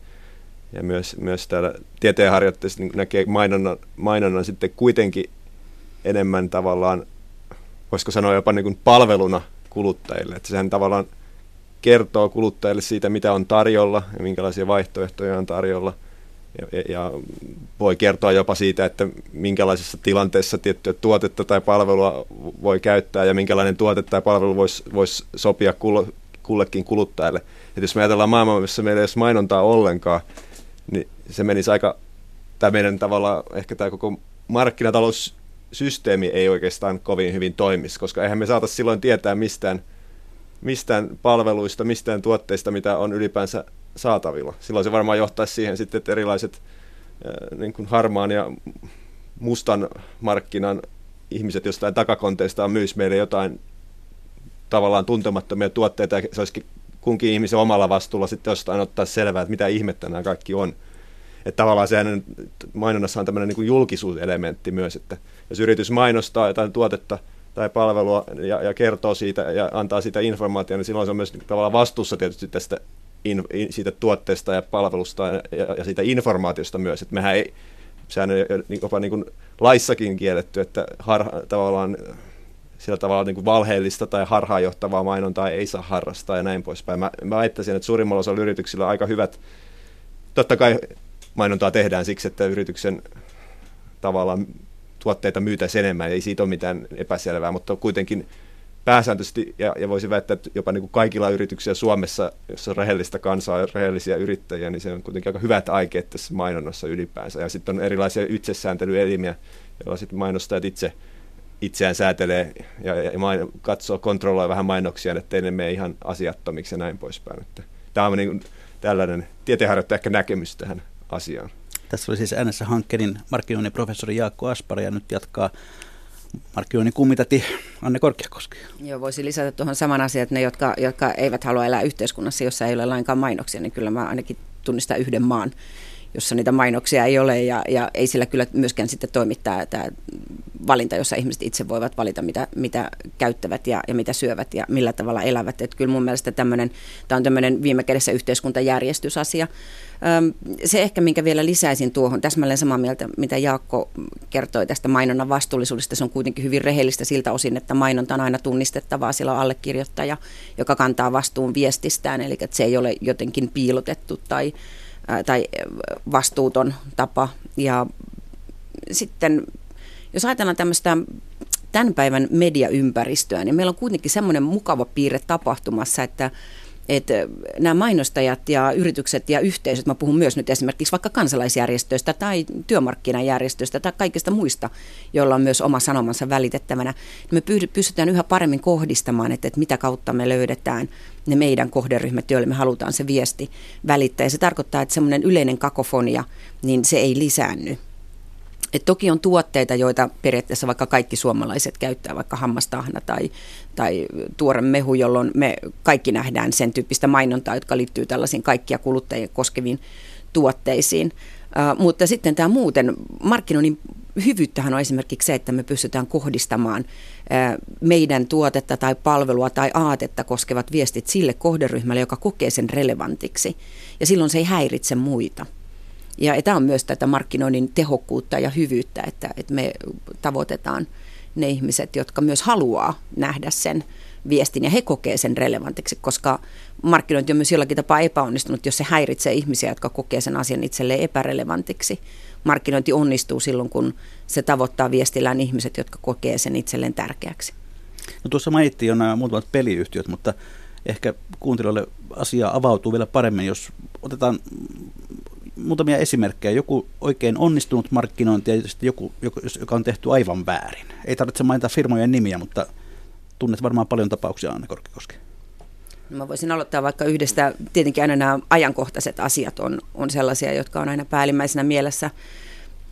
ja myös, myös täällä tieteenharjoitteessa niin näkee mainonnan, mainonnan sitten kuitenkin enemmän tavallaan, voisiko sanoa jopa niin kuin palveluna kuluttajille. Että sehän tavallaan kertoo kuluttajille siitä, mitä on tarjolla ja minkälaisia vaihtoehtoja on tarjolla. Ja, ja voi kertoa jopa siitä, että minkälaisessa tilanteessa tiettyä tuotetta tai palvelua voi käyttää ja minkälainen tuote tai palvelu voisi vois sopia kullekin kuluttajalle. Et jos me ajatellaan maailmaa, missä meillä ei ole mainontaa ollenkaan, niin se menisi aika, tämä meidän tavalla, ehkä tämä koko markkinataloussysteemi ei oikeastaan kovin hyvin toimisi, koska eihän me saataisi silloin tietää mistään, mistään palveluista, mistään tuotteista, mitä on ylipäänsä saatavilla. Silloin se varmaan johtaisi siihen sitten, että erilaiset niin kuin harmaan ja mustan markkinan ihmiset jostain takakonteista myys meille jotain tavallaan tuntemattomia tuotteita, ja se olisikin kunkin ihmisen omalla vastuulla sitten jostain ottaa selvää, että mitä ihmettä nämä kaikki on. Että tavallaan sehän mainonnassa on tämmöinen niin julkisuuselementti myös, että jos yritys mainostaa jotain tuotetta tai palvelua ja, ja kertoo siitä ja antaa siitä informaatiota, niin silloin se on myös tavallaan vastuussa tietysti tästä in, in, siitä tuotteesta ja palvelusta ja, ja siitä informaatiosta myös. Että mehän ei, sehän on jopa niin kuin laissakin kielletty, että harha, tavallaan sillä tavalla niin kuin valheellista tai harhaanjohtavaa mainontaa ei saa harrastaa ja näin poispäin. Mä, mä väittäisin, että suurimmalla osalla yrityksillä on aika hyvät, totta kai mainontaa tehdään siksi, että yrityksen tavallaan tuotteita myytäisiin enemmän, ei siitä ole mitään epäselvää, mutta kuitenkin pääsääntöisesti, ja, ja voisin väittää, että jopa niin kuin kaikilla yrityksillä Suomessa, jossa on rehellistä kansaa ja rehellisiä yrittäjiä, niin se on kuitenkin aika hyvät aikeet tässä mainonnassa ylipäänsä. Ja sitten on erilaisia itsesääntelyelimiä, joilla sitten mainostajat itse itseään säätelee ja, ja, main, katsoo, kontrolloi vähän mainoksia, että ne mene ihan asiattomiksi ja näin poispäin. Että tämä on niin kuin tällainen tieteenharjoittaja ehkä näkemys tähän asiaan. Tässä oli siis äänessä Hankkenin markkinoinnin professori Jaakko Aspari ja nyt jatkaa markkinoinnin kummitati Anne Korkeakoski. Joo, voisi lisätä tuohon saman asian, että ne, jotka, jotka eivät halua elää yhteiskunnassa, jossa ei ole lainkaan mainoksia, niin kyllä mä ainakin tunnistan yhden maan, jossa niitä mainoksia ei ole ja, ja ei sillä kyllä myöskään sitten toimittaa tämä valinta, jossa ihmiset itse voivat valita, mitä, mitä käyttävät ja, ja mitä syövät ja millä tavalla elävät. Et kyllä mun mielestä tämmöinen, tämä on tämmöinen viime kädessä yhteiskuntajärjestysasia. Se ehkä, minkä vielä lisäisin tuohon, täsmälleen samaa mieltä, mitä Jaakko kertoi tästä mainonnan vastuullisuudesta. Se on kuitenkin hyvin rehellistä siltä osin, että mainonta on aina tunnistettavaa. Siellä on allekirjoittaja, joka kantaa vastuun viestistään, eli että se ei ole jotenkin piilotettu tai, tai vastuuton tapa. Ja sitten jos ajatellaan tämmöistä tämän päivän mediaympäristöä, niin meillä on kuitenkin semmoinen mukava piirre tapahtumassa, että että nämä mainostajat ja yritykset ja yhteisöt, mä puhun myös nyt esimerkiksi vaikka kansalaisjärjestöistä tai työmarkkinajärjestöistä tai kaikista muista, joilla on myös oma sanomansa välitettävänä, niin me pystytään yhä paremmin kohdistamaan, että, että mitä kautta me löydetään ne meidän kohderyhmät, joille me halutaan se viesti välittää. Ja se tarkoittaa, että semmoinen yleinen kakofonia, niin se ei lisäänny. Et toki on tuotteita, joita periaatteessa vaikka kaikki suomalaiset käyttää, vaikka hammastahna tai, tai tuore mehu, jolloin me kaikki nähdään sen tyyppistä mainontaa, jotka liittyy tällaisiin kaikkia kuluttajia koskeviin tuotteisiin. Uh, mutta sitten tämä muuten, markkinoinnin hyvyyttähän on esimerkiksi se, että me pystytään kohdistamaan uh, meidän tuotetta tai palvelua tai aatetta koskevat viestit sille kohderyhmälle, joka kokee sen relevantiksi. Ja silloin se ei häiritse muita. Ja tämä on myös tätä markkinoinnin tehokkuutta ja hyvyyttä, että, että me tavoitetaan ne ihmiset, jotka myös haluaa nähdä sen viestin ja he kokee sen relevantiksi, koska markkinointi on myös jollakin tapaa epäonnistunut, jos se häiritsee ihmisiä, jotka kokee sen asian itselleen epärelevantiksi. Markkinointi onnistuu silloin, kun se tavoittaa viestillään ihmiset, jotka kokee sen itselleen tärkeäksi. No tuossa mainittiin jo nämä muutamat peliyhtiöt, mutta ehkä kuuntelijoille asia avautuu vielä paremmin, jos otetaan muutamia esimerkkejä. Joku oikein onnistunut markkinointi ja sitten joku, joka on tehty aivan väärin. Ei tarvitse mainita firmojen nimiä, mutta tunnet varmaan paljon tapauksia, Anne Korkikoski. No mä voisin aloittaa vaikka yhdestä, tietenkin aina nämä ajankohtaiset asiat on, on sellaisia, jotka on aina päällimmäisenä mielessä.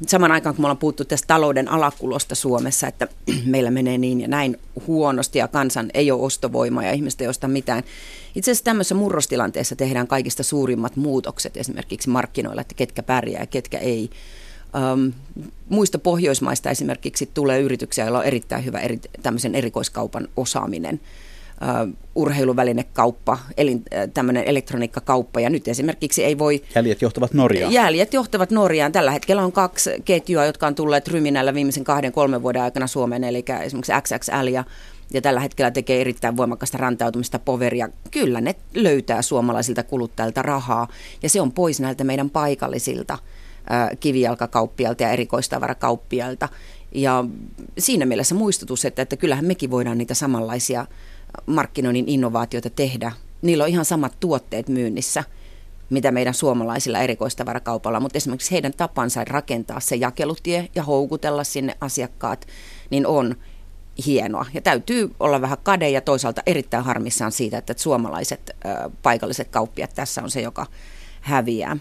Saman aikaan, kun me ollaan puhuttu tästä talouden alakulosta Suomessa, että meillä menee niin ja näin huonosti ja kansan ei ole ostovoimaa ja ihmiset ei osta mitään. Itse asiassa tämmöisessä murrostilanteessa tehdään kaikista suurimmat muutokset esimerkiksi markkinoilla, että ketkä pärjää ja ketkä ei. Um, muista Pohjoismaista esimerkiksi tulee yrityksiä, joilla on erittäin hyvä eri, tämmöisen erikoiskaupan osaaminen. Urheiluvälinekauppa, eli uh, tämmöinen elektroniikkakauppa, ja nyt esimerkiksi ei voi... Jäljet johtavat Norjaan. Jäljet johtavat Norjaan. Tällä hetkellä on kaksi ketjua, jotka on tulleet ryminällä viimeisen kahden, kolmen vuoden aikana Suomeen, eli esimerkiksi XXL ja ja tällä hetkellä tekee erittäin voimakasta rantautumista poveria. Kyllä ne löytää suomalaisilta kuluttajilta rahaa ja se on pois näiltä meidän paikallisilta kivijalkakauppialta ja erikoistavarakauppialta. Ja siinä mielessä muistutus, että, että kyllähän mekin voidaan niitä samanlaisia markkinoinnin innovaatioita tehdä. Niillä on ihan samat tuotteet myynnissä, mitä meidän suomalaisilla erikoistavarakaupalla, mutta esimerkiksi heidän tapansa rakentaa se jakelutie ja houkutella sinne asiakkaat, niin on hienoa. Ja täytyy olla vähän kade ja toisaalta erittäin harmissaan siitä, että suomalaiset ö, paikalliset kauppiat tässä on se, joka häviää.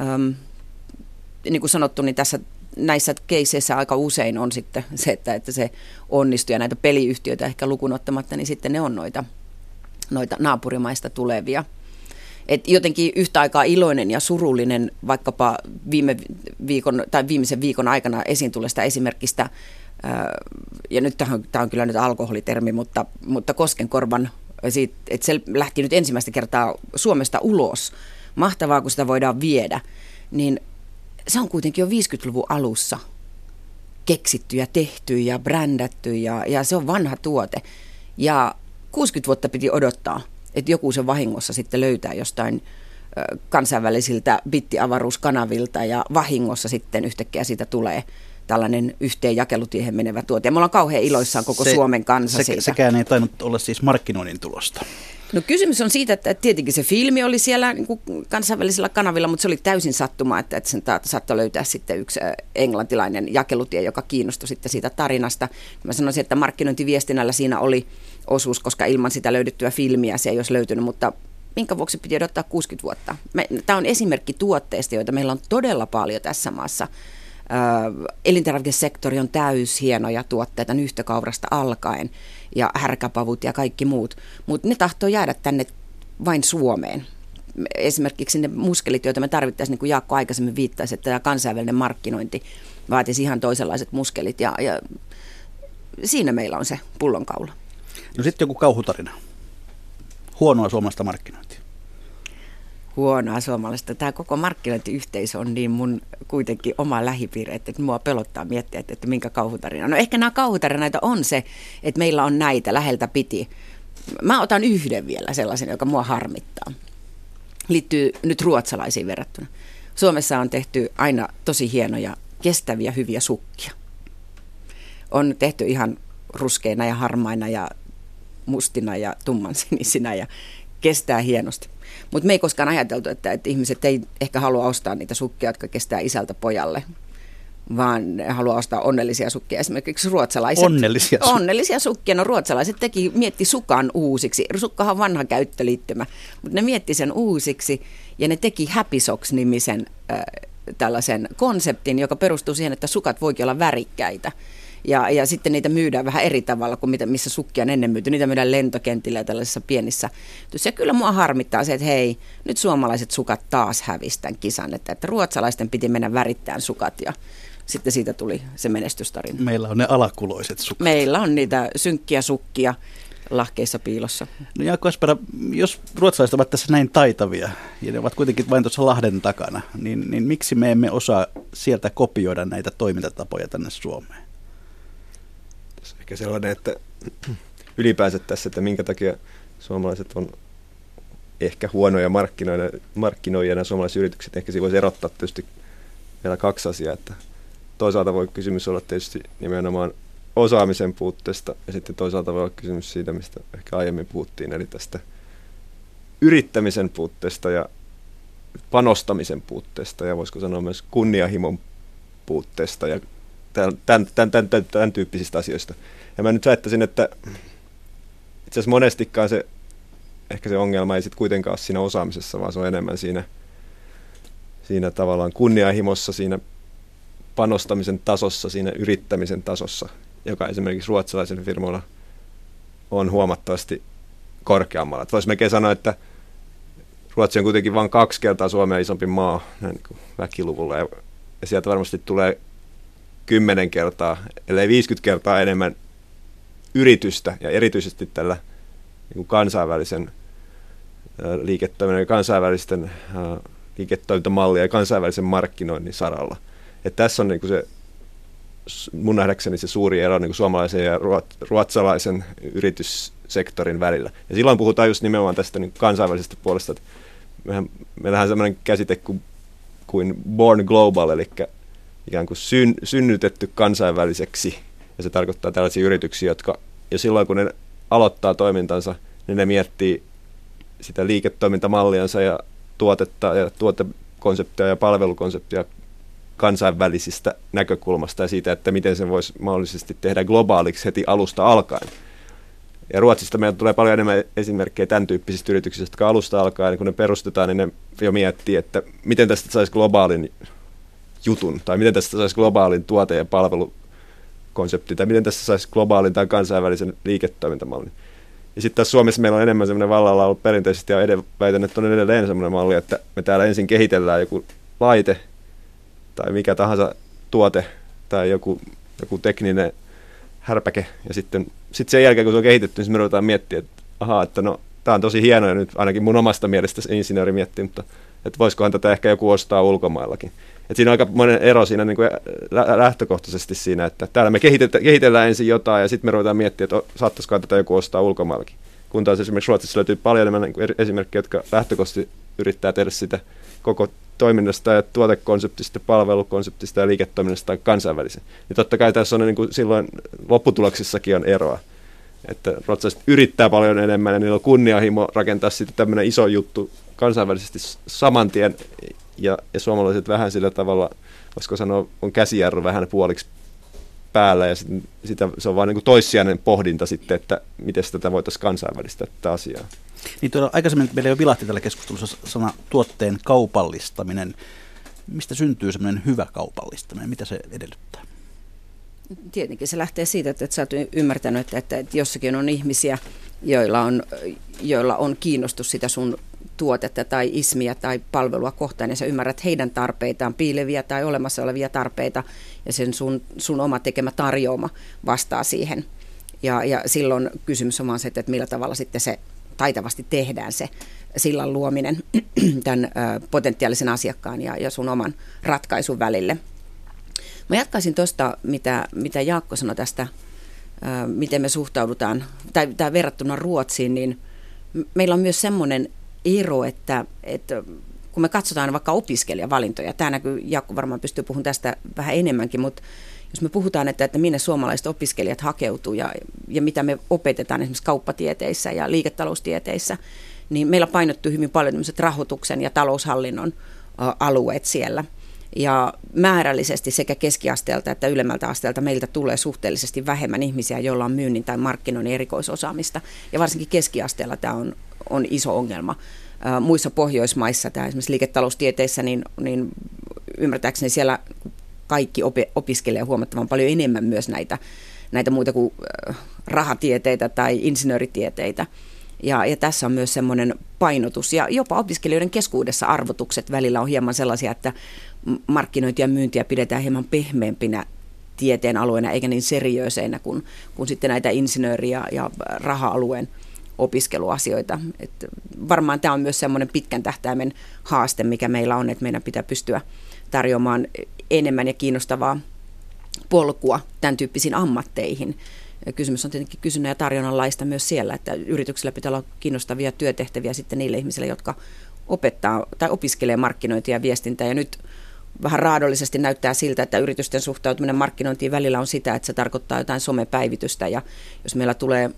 Öm, niin kuin sanottu, niin tässä näissä keiseissä aika usein on sitten se, että, että se onnistuu ja näitä peliyhtiöitä ehkä lukunottamatta, niin sitten ne on noita, noita naapurimaista tulevia. Et jotenkin yhtä aikaa iloinen ja surullinen vaikkapa viime viikon, tai viimeisen viikon aikana esiin tulleesta esimerkistä, ja nyt tämä on, kyllä nyt alkoholitermi, mutta, mutta Koskenkorvan, että se lähti nyt ensimmäistä kertaa Suomesta ulos, mahtavaa kun sitä voidaan viedä, niin se on kuitenkin jo 50-luvun alussa keksitty ja tehty ja brändätty ja, ja se on vanha tuote. Ja 60 vuotta piti odottaa, että joku se vahingossa sitten löytää jostain kansainvälisiltä bittiavaruuskanavilta ja vahingossa sitten yhtäkkiä siitä tulee tällainen yhteen jakelutiehen menevä tuote. Ja me ollaan kauhean iloissaan koko se, Suomen kanssa se, siitä. Sekään ei tainnut olla siis markkinoinnin tulosta. No kysymys on siitä, että tietenkin se filmi oli siellä niin kuin kansainvälisillä kanavilla, mutta se oli täysin sattuma, että, että sen saattoi löytää sitten yksi englantilainen jakelutie, joka kiinnostui sitten siitä tarinasta. Mä sanoisin, että markkinointiviestinnällä siinä oli osuus, koska ilman sitä löydettyä filmiä se ei olisi löytynyt, mutta minkä vuoksi piti odottaa 60 vuotta? Tämä on esimerkki tuotteista, joita meillä on todella paljon tässä maassa elintarvikesektori on täys hienoja tuotteita nyhtökaurasta alkaen ja härkäpavut ja kaikki muut, mutta ne tahtoo jäädä tänne vain Suomeen. Esimerkiksi ne muskelit, joita me tarvittaisiin, niin kuin Jaakko aikaisemmin viittasi, että tämä kansainvälinen markkinointi vaatisi ihan toisenlaiset muskelit ja, ja siinä meillä on se pullonkaula. No sitten joku kauhutarina. Huonoa suomalaista markkinointia huonoa suomalaista. Tämä koko markkinointiyhteisö on niin mun kuitenkin oma lähipiiri, että mua pelottaa miettiä, että, että minkä kauhutarina. No ehkä nämä kauhutarinoita on se, että meillä on näitä läheltä piti. Mä otan yhden vielä sellaisen, joka mua harmittaa. Liittyy nyt ruotsalaisiin verrattuna. Suomessa on tehty aina tosi hienoja, kestäviä, hyviä sukkia. On tehty ihan ruskeina ja harmaina ja mustina ja tummansinisinä ja kestää hienosti. Mutta me ei koskaan ajateltu, että, että ihmiset ei ehkä halua ostaa niitä sukkia, jotka kestää isältä pojalle, vaan ne haluaa ostaa onnellisia sukkia. Esimerkiksi ruotsalaiset. Onnellisia sukkia. Onnellisia sukkia. No ruotsalaiset teki, mietti sukan uusiksi. Sukkahan on vanha käyttöliittymä, mutta ne mietti sen uusiksi ja ne teki Happy Socks-nimisen äh, tällaisen konseptin, joka perustuu siihen, että sukat voikin olla värikkäitä. Ja, ja sitten niitä myydään vähän eri tavalla kuin mitä, missä sukkia on ennen myyty. Niitä myydään lentokentillä ja tällaisissa pienissä. Ja kyllä mua harmittaa se, että hei, nyt suomalaiset sukat taas hävisi tämän kisan. Että, että ruotsalaisten piti mennä värittämään sukat ja sitten siitä tuli se menestystarina. Meillä on ne alakuloiset sukat. Meillä on niitä synkkiä sukkia lahkeissa piilossa. No Jaakko Espera, jos ruotsalaiset ovat tässä näin taitavia ja ne ovat kuitenkin vain tuossa Lahden takana, niin, niin miksi me emme osaa sieltä kopioida näitä toimintatapoja tänne Suomeen? Ehkä sellainen, että ylipäänsä tässä, että minkä takia suomalaiset on ehkä huonoja markkinoijia ja suomalaiset yritykset. Ehkä siinä voisi erottaa tietysti vielä kaksi asiaa, että toisaalta voi kysymys olla tietysti nimenomaan osaamisen puutteesta ja sitten toisaalta voi olla kysymys siitä, mistä ehkä aiemmin puhuttiin, eli tästä yrittämisen puutteesta ja panostamisen puutteesta ja voisiko sanoa myös kunnianhimon puutteesta ja tämän, tämän, tämän, tämän, tämän tyyppisistä asioista. Ja mä nyt väittäisin, että itse asiassa monestikaan se, ehkä se ongelma ei sitten kuitenkaan ole siinä osaamisessa, vaan se on enemmän siinä, siinä tavallaan kunnianhimossa, siinä panostamisen tasossa, siinä yrittämisen tasossa, joka esimerkiksi ruotsalaisen firmoilla on huomattavasti korkeammalla. Voisi melkein sanoa, että Ruotsi on kuitenkin vain kaksi kertaa Suomea isompi maa näin niin väkiluvulla ja, ja sieltä varmasti tulee kymmenen kertaa, ellei 50 kertaa enemmän yritystä ja erityisesti tällä niin kuin kansainvälisen liiketoiminnan ja kansainvälisten liiketoimintamallien ja kansainvälisen markkinoinnin saralla. Et tässä on niin kuin se mun nähdäkseni se suuri ero niin kuin suomalaisen ja ruotsalaisen yrityssektorin välillä. Ja silloin puhutaan just nimenomaan tästä niin kansainvälisestä puolesta, että mehän, meillähän on sellainen käsite kuin, kuin born global, eli ikään kuin syn, synnytetty kansainväliseksi. Ja se tarkoittaa tällaisia yrityksiä, jotka jo silloin kun ne aloittaa toimintansa, niin ne miettii sitä liiketoimintamalliansa ja tuotetta ja tuotekonseptia ja palvelukonseptia kansainvälisistä näkökulmasta ja siitä, että miten se voisi mahdollisesti tehdä globaaliksi heti alusta alkaen. Ja Ruotsista meillä tulee paljon enemmän esimerkkejä tämän tyyppisistä yrityksistä, jotka alusta alkaen, kun ne perustetaan, niin ne jo miettii, että miten tästä saisi globaalin jutun, tai miten tästä saisi globaalin tuote- ja palvelukonsepti, tai miten tästä saisi globaalin tai kansainvälisen liiketoimintamallin. Ja sitten tässä Suomessa meillä on enemmän semmoinen vallalla ollut perinteisesti, ja edelleen, väitän, että on edelleen semmoinen malli, että me täällä ensin kehitellään joku laite, tai mikä tahansa tuote, tai joku, joku tekninen härpäke, ja sitten sit sen jälkeen, kun se on kehitetty, niin me ruvetaan miettimään, että ahaa, että no, tämä on tosi hienoa, ja nyt ainakin mun omasta mielestä se insinööri miettii, mutta että voisikohan tätä ehkä joku ostaa ulkomaillakin. Et siinä on aika monen ero siinä niin kuin lähtökohtaisesti siinä, että täällä me kehitellään ensin jotain ja sitten me ruvetaan miettimään, että saattaisiko tätä joku ostaa ulkomaillakin. Kun taas esimerkiksi Ruotsissa löytyy paljon enemmän niin esimerkkejä, jotka lähtökohtaisesti yrittää tehdä sitä koko toiminnasta ja tuotekonseptista, palvelukonseptista ja liiketoiminnasta kansainvälisen. Niin totta kai tässä on niin kuin silloin lopputuloksissakin on eroa. Että ruotsalaiset yrittää paljon enemmän ja niillä on kunnianhimo rakentaa sitten tämmöinen iso juttu kansainvälisesti saman tien ja, ja suomalaiset vähän sillä tavalla, voisiko sanoa, on käsijarru vähän puoliksi päällä ja sit, sitä, se on vain niin toissijainen pohdinta sitten, että miten tätä voitaisiin kansainvälistä tätä asiaa. Niin tuolla aikaisemmin meillä jo vilahti tällä keskustelussa sana tuotteen kaupallistaminen. Mistä syntyy semmoinen hyvä kaupallistaminen? Mitä se edellyttää? Tietenkin se lähtee siitä, että, että sä oot ymmärtänyt, että, että, että jossakin on ihmisiä, joilla on, joilla on kiinnostus sitä sun tuotetta tai ismiä tai palvelua kohtaan ja sä ymmärrät heidän tarpeitaan, piileviä tai olemassa olevia tarpeita ja sen sun, sun oma tekemä tarjoama vastaa siihen. Ja, ja silloin kysymys on vaan se, että millä tavalla sitten se taitavasti tehdään se sillan luominen tämän potentiaalisen asiakkaan ja, ja sun oman ratkaisun välille. Mä jatkaisin tuosta, mitä, mitä Jaakko sanoi tästä, miten me suhtaudutaan, tai, tai verrattuna Ruotsiin, niin meillä on myös semmoinen ero, että, että kun me katsotaan vaikka opiskelijavalintoja, tämä näkyy, Jaakko varmaan pystyy puhumaan tästä vähän enemmänkin, mutta jos me puhutaan, että, että minne suomalaiset opiskelijat hakeutuu ja, ja mitä me opetetaan esimerkiksi kauppatieteissä ja liiketaloustieteissä, niin meillä painottuu hyvin paljon rahoituksen ja taloushallinnon alueet siellä. Ja määrällisesti sekä keskiasteelta että ylemmältä asteelta meiltä tulee suhteellisesti vähemmän ihmisiä, joilla on myynnin tai markkinoinnin erikoisosaamista. Ja varsinkin keskiasteella tämä on, on iso ongelma. Muissa Pohjoismaissa, tämä esimerkiksi liiketaloustieteissä, niin, niin ymmärtääkseni siellä kaikki op- opiskelee huomattavan paljon enemmän myös näitä, näitä muita kuin rahatieteitä tai insinööritieteitä. Ja, ja tässä on myös semmoinen painotus ja jopa opiskelijoiden keskuudessa arvotukset välillä on hieman sellaisia, että markkinointia ja myyntiä pidetään hieman pehmeämpinä tieteen alueena eikä niin seriöiseinä kuin, kuin sitten näitä insinööri- ja, ja raha-alueen opiskeluasioita. Et varmaan tämä on myös semmoinen pitkän tähtäimen haaste, mikä meillä on, että meidän pitää pystyä tarjoamaan enemmän ja kiinnostavaa polkua tämän tyyppisiin ammatteihin. Kysymys on tietenkin kysynnän ja tarjonnan laista myös siellä, että yrityksillä pitää olla kiinnostavia työtehtäviä sitten niille ihmisille, jotka opettaa tai opiskelee markkinointia ja viestintää. Ja nyt vähän raadollisesti näyttää siltä, että yritysten suhtautuminen markkinointiin välillä on sitä, että se tarkoittaa jotain somepäivitystä. Ja jos meillä tulee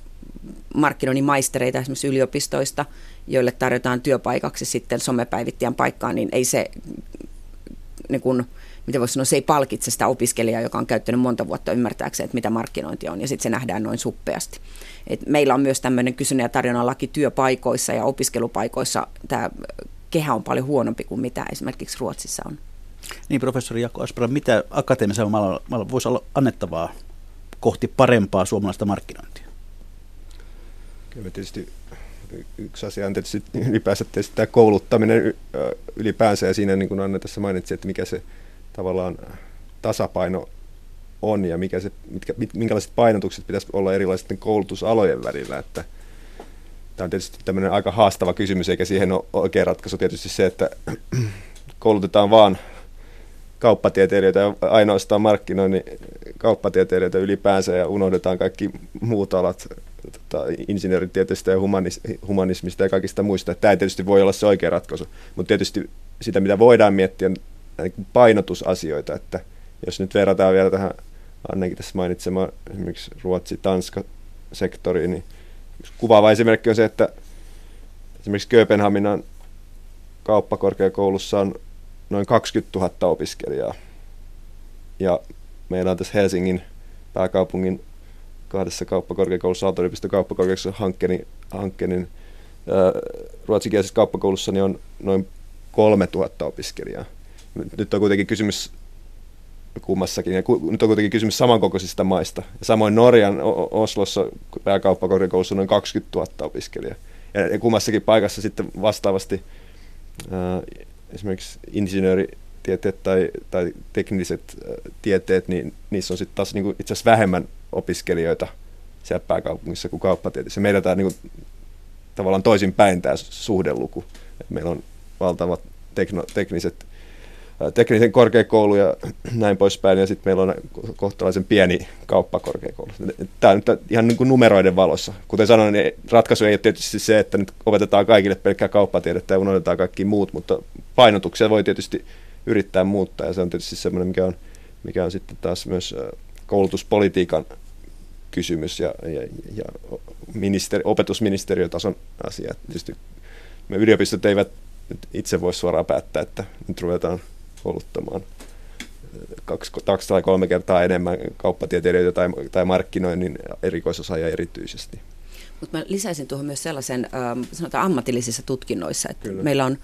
markkinoinnin maistereita esimerkiksi yliopistoista, joille tarjotaan työpaikaksi sitten somepäivittäjän paikkaan, niin ei se, niin kun, miten voisi sanoa, se ei palkitse sitä opiskelijaa, joka on käyttänyt monta vuotta ymmärtääkseen, että mitä markkinointi on, ja sitten se nähdään noin suppeasti. Et meillä on myös tämmöinen kysynnän ja tarjonnan laki työpaikoissa ja opiskelupaikoissa. Tämä kehä on paljon huonompi kuin mitä esimerkiksi Ruotsissa on. Niin, professori Jaakko Aspera, mitä akateemisella maailmalla voisi olla annettavaa kohti parempaa suomalaista markkinointia? Kyllä tietysti yksi asia on tietysti ylipäänsä tietysti tämä kouluttaminen ylipäänsä, ja siinä niin kuin Anne tässä mainitsi, että mikä se tavallaan tasapaino on ja mikä se, mitkä, minkälaiset painotukset pitäisi olla erilaisten koulutusalojen välillä. Että tämä on tietysti tämmöinen aika haastava kysymys, eikä siihen ole oikea ratkaisu tietysti se, että koulutetaan vaan kauppatieteilijöitä ja ainoastaan markkinoinnin kauppatieteilijöitä ylipäänsä ja unohdetaan kaikki muut alat tota, insinööritieteestä ja humanis, humanismista ja kaikista muista. Tämä ei tietysti voi olla se oikea ratkaisu, mutta tietysti sitä, mitä voidaan miettiä, painotusasioita, että jos nyt verrataan vielä tähän Annenkin tässä mainitsema esimerkiksi Ruotsi-Tanska-sektoriin, niin kuvaava esimerkki on se, että esimerkiksi Kööpenhaminan kauppakorkeakoulussa on noin 20 000 opiskelijaa. Ja meillä on tässä Helsingin pääkaupungin kahdessa kauppakorkeakoulussa, Aalto-yliopiston kauppakorkeakoulussa hankkeen, hankkeen ruotsikielisessä kauppakoulussa niin on noin 3000 opiskelijaa. Nyt on kuitenkin kysymys kummassakin. Ja nyt on kuitenkin kysymys samankokoisista maista. Ja samoin Norjan Oslossa pääkauppakorkeakoulussa on noin 20 000 opiskelijaa. Ja, kummassakin paikassa sitten vastaavasti ää, esimerkiksi insinööritieteet tai, tai tekniset ää, tieteet, niin niissä on sitten taas niin itse asiassa vähemmän opiskelijoita siellä pääkaupungissa kuin kauppatieteessä. Meillä tämä niin kuin, tavallaan toisinpäin tämä suhdeluku. Et meillä on valtavat tekno, tekniset teknisen korkeakoulu ja näin poispäin, ja sitten meillä on kohtalaisen pieni kauppakorkeakoulu. Tämä on nyt ihan niin kuin numeroiden valossa. Kuten sanoin, niin ratkaisu ei ole tietysti se, että nyt opetetaan kaikille pelkkää kauppatiedettä ja unohdetaan kaikki muut, mutta painotuksia voi tietysti yrittää muuttaa, ja se on tietysti semmoinen, mikä on, mikä on sitten taas myös koulutuspolitiikan kysymys ja, ja, ja ministeri, opetusministeriötason asia. Tietysti me yliopistot eivät itse voi suoraan päättää, että nyt ruvetaan kouluttamaan kaksi, kaksi tai kolme kertaa enemmän kauppatieteilijöitä tai, tai markkinoinnin erikoisosaajia erityisesti. Mutta mä lisäisin tuohon myös sellaisen, ähm, sanotaan ammatillisissa tutkinnoissa, että Kyllä. meillä on,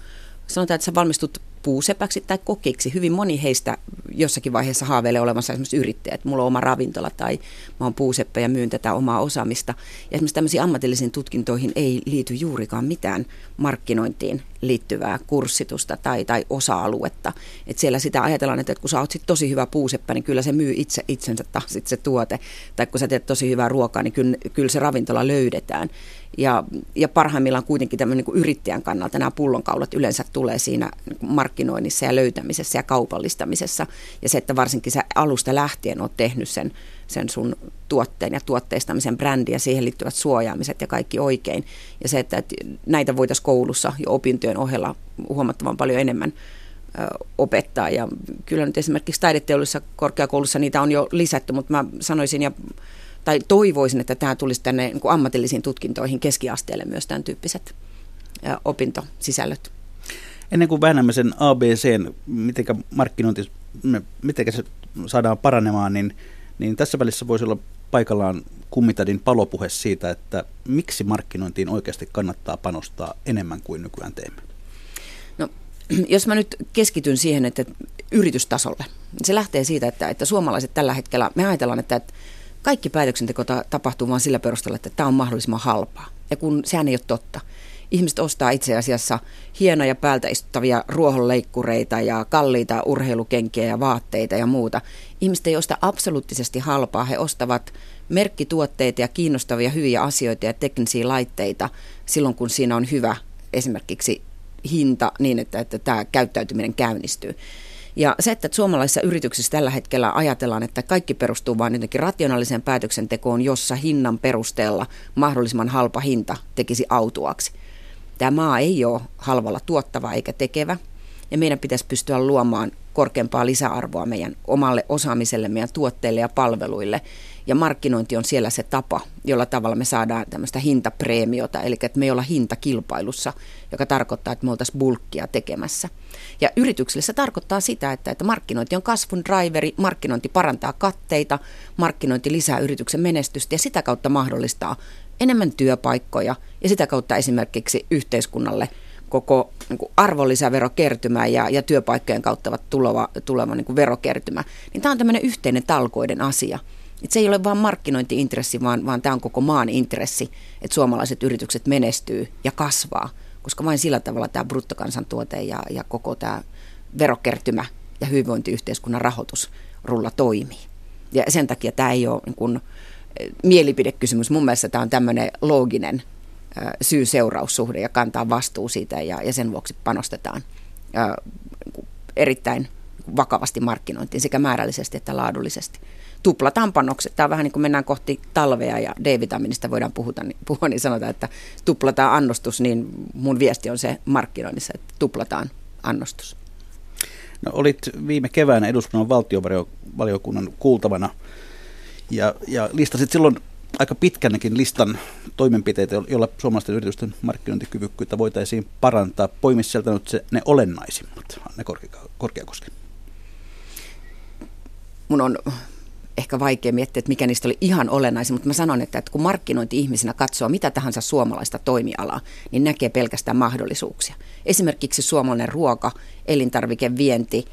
sanotaan, että sä valmistut puusepäksi tai kokiksi. Hyvin moni heistä jossakin vaiheessa haaveilee olevansa esimerkiksi yrittäjät. Mulla on oma ravintola tai mä oon puuseppä ja myyn tätä omaa osaamista. Ja esimerkiksi tämmöisiin ammatillisiin tutkintoihin ei liity juurikaan mitään markkinointiin liittyvää kurssitusta tai, tai osa-aluetta. Et siellä sitä ajatellaan, että kun sä oot sit tosi hyvä puuseppä, niin kyllä se myy itse itsensä taas se tuote. Tai kun sä teet tosi hyvää ruokaa, niin kyllä, kyllä se ravintola löydetään. Ja, ja parhaimmillaan kuitenkin tämmöinen niin yrittäjän kannalta nämä pullonkaulat yleensä tulee siinä markkinoinnissa ja löytämisessä ja kaupallistamisessa. Ja se, että varsinkin sä alusta lähtien oot tehnyt sen, sen sun tuotteen ja tuotteistamisen brändi ja siihen liittyvät suojaamiset ja kaikki oikein. Ja se, että, että näitä voitaisiin koulussa ja opintojen ohella huomattavan paljon enemmän opettaa. Ja kyllä nyt esimerkiksi taideteollisessa korkeakoulussa niitä on jo lisätty, mutta mä sanoisin ja tai toivoisin, että tämä tulisi tänne niin kuin ammatillisiin tutkintoihin keskiasteelle myös tämän tyyppiset opintosisällöt. Ennen kuin väännämme sen ABCn, miten markkinointi, miten se saadaan paranemaan, niin, niin tässä välissä voisi olla paikallaan kummitadin palopuhe siitä, että miksi markkinointiin oikeasti kannattaa panostaa enemmän kuin nykyään teemme. No, jos mä nyt keskityn siihen, että yritystasolle, se lähtee siitä, että, että suomalaiset tällä hetkellä, me ajatellaan, että, kaikki päätöksenteko tapahtuu vain sillä perusteella, että tämä on mahdollisimman halpaa. Ja kun sehän ei ole totta. Ihmiset ostaa itse asiassa hienoja päältä istuttavia ruohonleikkureita ja kalliita urheilukenkiä ja vaatteita ja muuta. Ihmiset ei osta absoluuttisesti halpaa. He ostavat merkkituotteita ja kiinnostavia hyviä asioita ja teknisiä laitteita silloin, kun siinä on hyvä esimerkiksi hinta niin, että, että tämä käyttäytyminen käynnistyy. Ja se, että suomalaisissa yrityksissä tällä hetkellä ajatellaan, että kaikki perustuu vain jotenkin rationaaliseen päätöksentekoon, jossa hinnan perusteella mahdollisimman halpa hinta tekisi autuaksi. Tämä maa ei ole halvalla tuottava eikä tekevä, ja meidän pitäisi pystyä luomaan korkeampaa lisäarvoa meidän omalle osaamiselle, meidän tuotteille ja palveluille. Ja markkinointi on siellä se tapa, jolla tavalla me saadaan tämmöistä hintapreemiota, eli että me ei olla hintakilpailussa, joka tarkoittaa, että me oltaisiin bulkkia tekemässä. Ja yrityksille se tarkoittaa sitä, että, että markkinointi on kasvun driveri, markkinointi parantaa katteita, markkinointi lisää yrityksen menestystä ja sitä kautta mahdollistaa enemmän työpaikkoja ja sitä kautta esimerkiksi yhteiskunnalle koko niin arvonlisäverokertymä ja, ja työpaikkojen kautta tuleva, tuleva niin verokertymä. Niin tämä on tämmöinen yhteinen talkoiden asia. Et se ei ole vain markkinointiintressi, vaan, vaan tämä on koko maan intressi, että suomalaiset yritykset menestyy ja kasvaa, koska vain sillä tavalla tämä bruttokansantuote ja, ja koko tämä verokertymä ja hyvinvointiyhteiskunnan rahoitusrulla toimii. Ja sen takia tämä ei ole niin kuin, mielipidekysymys. Mun mielestä tämä on tämmöinen looginen syy-seuraussuhde ja kantaa vastuu siitä ja, ja sen vuoksi panostetaan erittäin vakavasti markkinointiin sekä määrällisesti että laadullisesti. Tuplataan panokset. Tämä on vähän niin kuin mennään kohti talvea ja D-vitamiinista voidaan puhuta, niin, puhua, niin sanotaan, että tuplataan annostus, niin mun viesti on se markkinoinnissa, että tuplataan annostus. No, olit viime keväänä eduskunnan valtiovaliokunnan kuultavana ja, ja listasit silloin aika pitkännekin listan toimenpiteitä, joilla suomalaisten yritysten markkinointikyvykkyyttä voitaisiin parantaa. Poimi sieltä nyt se, ne olennaisimmat, Anne Korkeakoski. Mun on ehkä vaikea miettiä, että mikä niistä oli ihan olennaisin, mutta mä sanon, että, että kun markkinointi-ihmisenä katsoo mitä tahansa suomalaista toimialaa, niin näkee pelkästään mahdollisuuksia. Esimerkiksi suomalainen ruoka, elintarvikevienti,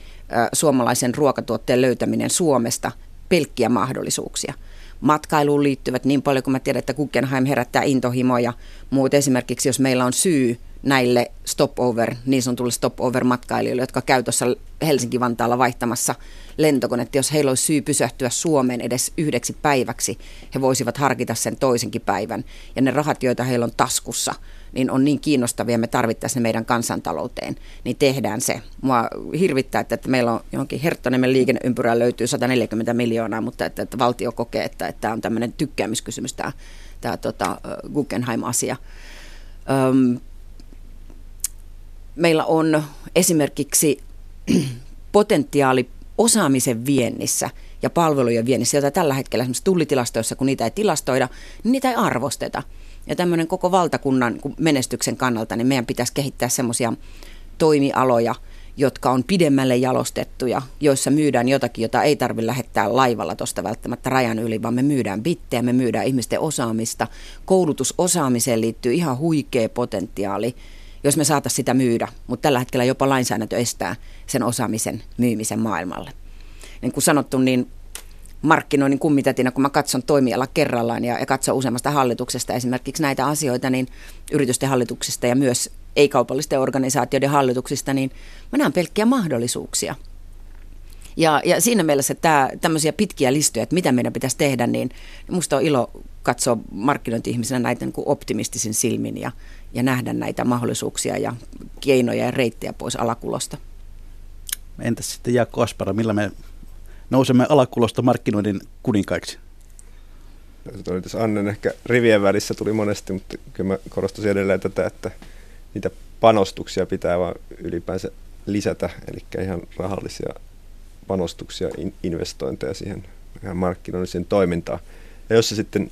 suomalaisen ruokatuotteen löytäminen Suomesta, pelkkiä mahdollisuuksia – matkailuun liittyvät niin paljon kuin mä tiedän, että Guggenheim herättää intohimoja. Muut esimerkiksi, jos meillä on syy näille stopover, niin sanotulle stopover-matkailijoille, jotka käy tuossa Helsinki-Vantaalla vaihtamassa lentokonetta. Jos heillä olisi syy pysähtyä Suomeen edes yhdeksi päiväksi, he voisivat harkita sen toisenkin päivän. Ja ne rahat, joita heillä on taskussa, niin on niin kiinnostavia, me tarvittaisiin ne meidän kansantalouteen, niin tehdään se. Mua hirvittää, että, että meillä on johonkin Herttoniemen liikenneympyrään löytyy 140 miljoonaa, mutta että, että valtio kokee, että, että tämä on tämmöinen tykkäämiskysymys tämä, tämä tota, Guggenheim-asia. Öm, meillä on esimerkiksi potentiaali osaamisen viennissä ja palvelujen viennissä, jota tällä hetkellä esimerkiksi tullitilastoissa, kun niitä ei tilastoida, niin niitä ei arvosteta. Ja tämmöinen koko valtakunnan menestyksen kannalta, niin meidän pitäisi kehittää semmoisia toimialoja, jotka on pidemmälle jalostettuja, joissa myydään jotakin, jota ei tarvitse lähettää laivalla tuosta välttämättä rajan yli, vaan me myydään bittejä, me myydään ihmisten osaamista. Koulutusosaamiseen liittyy ihan huikea potentiaali, jos me saataisiin sitä myydä, mutta tällä hetkellä jopa lainsäädäntö estää sen osaamisen myymisen maailmalle. Niin kuin sanottu, niin markkinoinnin kummitätinä, kun mä katson toimiala kerrallaan ja, ja katson useammasta hallituksesta esimerkiksi näitä asioita, niin yritysten hallituksista ja myös ei-kaupallisten organisaatioiden hallituksista, niin mä näen pelkkiä mahdollisuuksia. Ja, ja siinä mielessä tämä, tämmöisiä pitkiä listoja, että mitä meidän pitäisi tehdä, niin musta on ilo katsoa markkinointi-ihmisenä näitä niin optimistisin silmin ja, ja nähdä näitä mahdollisuuksia ja keinoja ja reittejä pois alakulosta. Entäs sitten Jaakko Aspara, millä me nousemme alakulosta markkinoinnin kuninkaiksi? Annen ehkä rivien välissä tuli monesti, mutta kyllä mä korostaisin edelleen tätä, että niitä panostuksia pitää vaan ylipäänsä lisätä, eli ihan rahallisia panostuksia, investointeja siihen ihan markkinoinniseen toimintaan. Ja jos se sitten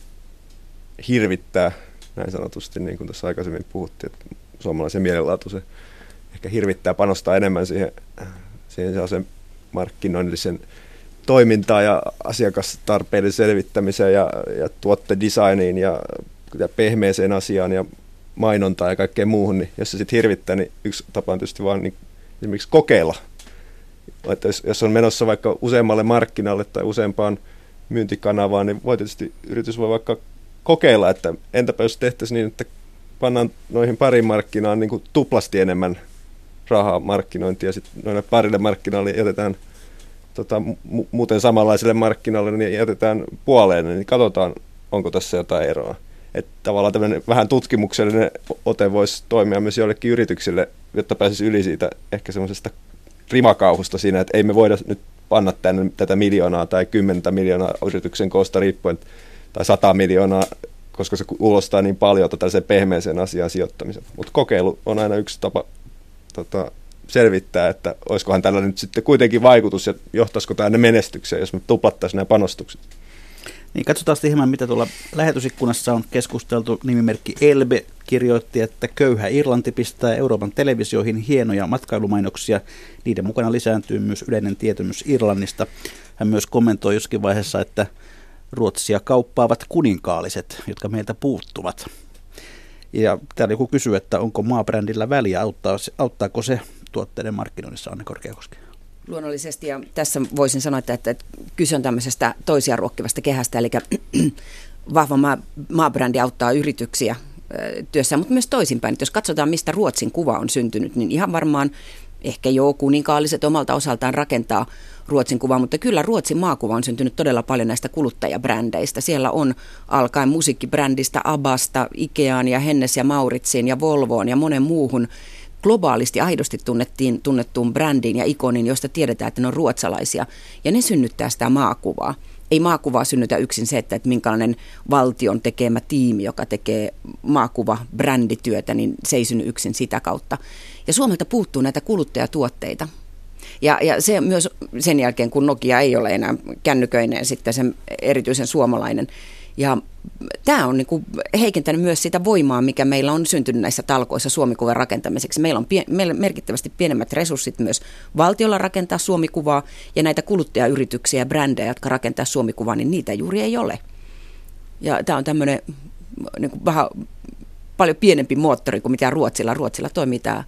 hirvittää, näin sanotusti, niin kuin tuossa aikaisemmin puhuttiin, että suomalaisen mielenlaatu se ehkä hirvittää panostaa enemmän siihen, siihen markkinoinnillisen toimintaan ja asiakastarpeiden selvittämiseen ja, ja tuottedesigniin ja, ja pehmeeseen asiaan ja mainontaan ja kaikkeen muuhun, niin jos se sitten hirvittää, niin yksi tapa on tietysti vaan niin, esimerkiksi kokeilla. Että jos, jos on menossa vaikka useammalle markkinalle tai useampaan myyntikanavaan, niin voi tietysti yritys voi vaikka kokeilla, että entäpä jos tehtäisiin niin, että pannaan noihin pari markkinaan niin kuin tuplasti enemmän rahaa markkinointia ja sitten noille parille markkinalle jätetään tota, mu- muuten samanlaiselle markkinalle, niin jätetään puoleen, niin katsotaan, onko tässä jotain eroa. Että tavallaan tämmöinen vähän tutkimuksellinen ote voisi toimia myös joillekin yrityksille, jotta pääsisi yli siitä ehkä semmoisesta rimakauhusta siinä, että ei me voida nyt panna tänne tätä miljoonaa tai kymmentä miljoonaa yrityksen koosta riippuen tai sata miljoonaa, koska se kuulostaa niin paljon tällaiseen pehmeeseen asiaan sijoittamisen. Mutta kokeilu on aina yksi tapa tota, selvittää, että olisikohan tällä nyt sitten kuitenkin vaikutus ja johtaisiko tämä menestykseen, jos me tuplattaisiin nämä panostukset. Niin katsotaan sitten hieman, mitä tuolla lähetysikkunassa on keskusteltu. Nimimerkki Elbe kirjoitti, että köyhä Irlanti pistää Euroopan televisioihin hienoja matkailumainoksia. Niiden mukana lisääntyy myös yleinen tietymys Irlannista. Hän myös kommentoi joskin vaiheessa, että Ruotsia kauppaavat kuninkaalliset, jotka meiltä puuttuvat. Ja täällä joku kysyy, että onko maabrändillä väliä, auttaa, auttaako se tuotteiden markkinoinnissa, Anne Korkeakoski? Luonnollisesti, ja tässä voisin sanoa, että, että kyse on tämmöisestä toisia ruokkivasta kehästä, eli vahva maa, maabrändi auttaa yrityksiä työssä, mutta myös toisinpäin. Että jos katsotaan, mistä Ruotsin kuva on syntynyt, niin ihan varmaan ehkä jo kuninkaalliset omalta osaltaan rakentaa Ruotsin kuvaa, mutta kyllä Ruotsin maakuva on syntynyt todella paljon näistä kuluttajabrändeistä. Siellä on alkaen musiikkibrändistä, Abasta, Ikeaan ja Hennes ja Mauritsiin ja Volvoon ja monen muuhun globaalisti aidosti tunnettiin, tunnettuun brändiin ja ikoniin, josta tiedetään, että ne on ruotsalaisia. Ja ne synnyttää sitä maakuvaa. Ei maakuvaa synnytä yksin se, että, että minkälainen valtion tekemä tiimi, joka tekee maakuva brändityötä, niin se ei synny yksin sitä kautta. Ja Suomelta puuttuu näitä kuluttajatuotteita. Ja, ja se myös sen jälkeen, kun Nokia ei ole enää kännyköinen sitten sen erityisen suomalainen, ja tämä on niin kuin heikentänyt myös sitä voimaa, mikä meillä on syntynyt näissä talkoissa Suomikuvan rakentamiseksi. Meillä on pie- meillä merkittävästi pienemmät resurssit myös valtiolla rakentaa Suomikuvaa ja näitä kuluttajayrityksiä ja brändejä, jotka rakentaa Suomikuvaa, niin niitä juuri ei ole. Ja tämä on tämmöinen niin kuin vähän paljon pienempi moottori kuin mitä Ruotsilla. Ruotsilla toimii tämä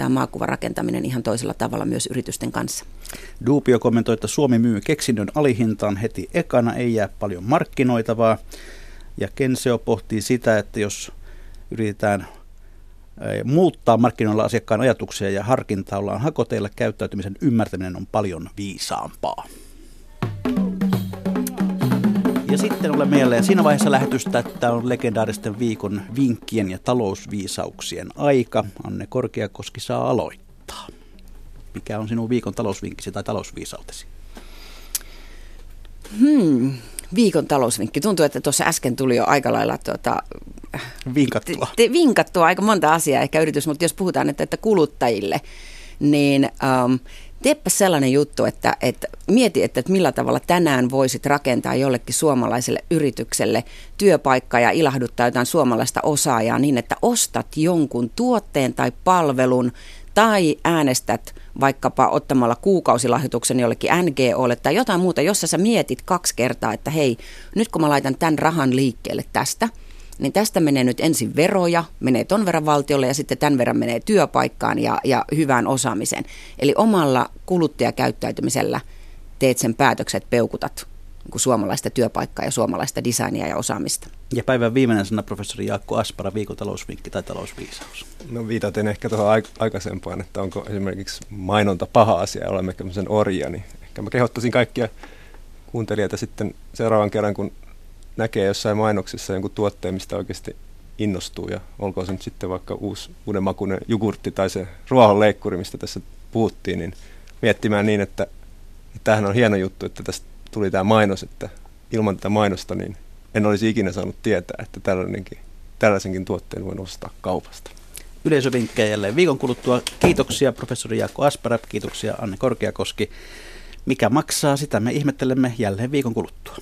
tämä maakuvarakentaminen ihan toisella tavalla myös yritysten kanssa. Duupio kommentoi, että Suomi myy keksinnön alihintaan heti ekana, ei jää paljon markkinoitavaa. Ja Kenseo pohtii sitä, että jos yritetään muuttaa markkinoilla asiakkaan ajatuksia ja harkintaa ollaan hakoteilla, käyttäytymisen ymmärtäminen on paljon viisaampaa. Ja sitten olemme jälleen siinä vaiheessa lähetystä, että on legendaaristen viikon vinkkien ja talousviisauksien aika. Anne Korkeakoski saa aloittaa. Mikä on sinun viikon talousvinkkisi tai talousviisautesi? Hmm, viikon talousvinkki. Tuntuu, että tuossa äsken tuli jo aika lailla tuota, vinkattua. Te, te, vinkattua aika monta asiaa ehkä yritys, mutta jos puhutaan että, että kuluttajille, niin um, teepä sellainen juttu, että, että mieti, että, että millä tavalla tänään voisit rakentaa jollekin suomalaiselle yritykselle työpaikkaa ja ilahduttaa jotain suomalaista osaajaa niin, että ostat jonkun tuotteen tai palvelun tai äänestät vaikkapa ottamalla kuukausilahjoituksen jollekin NGOlle tai jotain muuta, jossa sä mietit kaksi kertaa, että hei, nyt kun mä laitan tämän rahan liikkeelle tästä – niin tästä menee nyt ensin veroja, menee ton verran valtiolle ja sitten tämän verran menee työpaikkaan ja, ja hyvään osaamiseen. Eli omalla kuluttajakäyttäytymisellä teet sen päätökset, peukutat niin suomalaista työpaikkaa ja suomalaista designia ja osaamista. Ja päivän viimeinen sana professori Jaakko Aspara, viikon talousvinkki tai talousviisaus. No viitaten ehkä tuohon aikaisempaan, että onko esimerkiksi mainonta paha asia ja olemme sen orja, niin ehkä mä kehottaisin kaikkia kuuntelijoita sitten seuraavan kerran, kun näkee jossain mainoksessa jonkun tuotteen, mistä oikeasti innostuu ja olkoon se nyt sitten vaikka uusi, uuden makuinen jogurtti tai se ruohonleikkuri, mistä tässä puhuttiin, niin miettimään niin, että, että tämähän on hieno juttu, että tästä tuli tämä mainos, että ilman tätä mainosta niin en olisi ikinä saanut tietää, että tällaisenkin, tällaisenkin tuotteen voin ostaa kaupasta. Yleisövinkkejä jälleen viikon kuluttua. Kiitoksia professori Jaakko Aspara, kiitoksia Anne Korkeakoski. Mikä maksaa, sitä me ihmettelemme jälleen viikon kuluttua.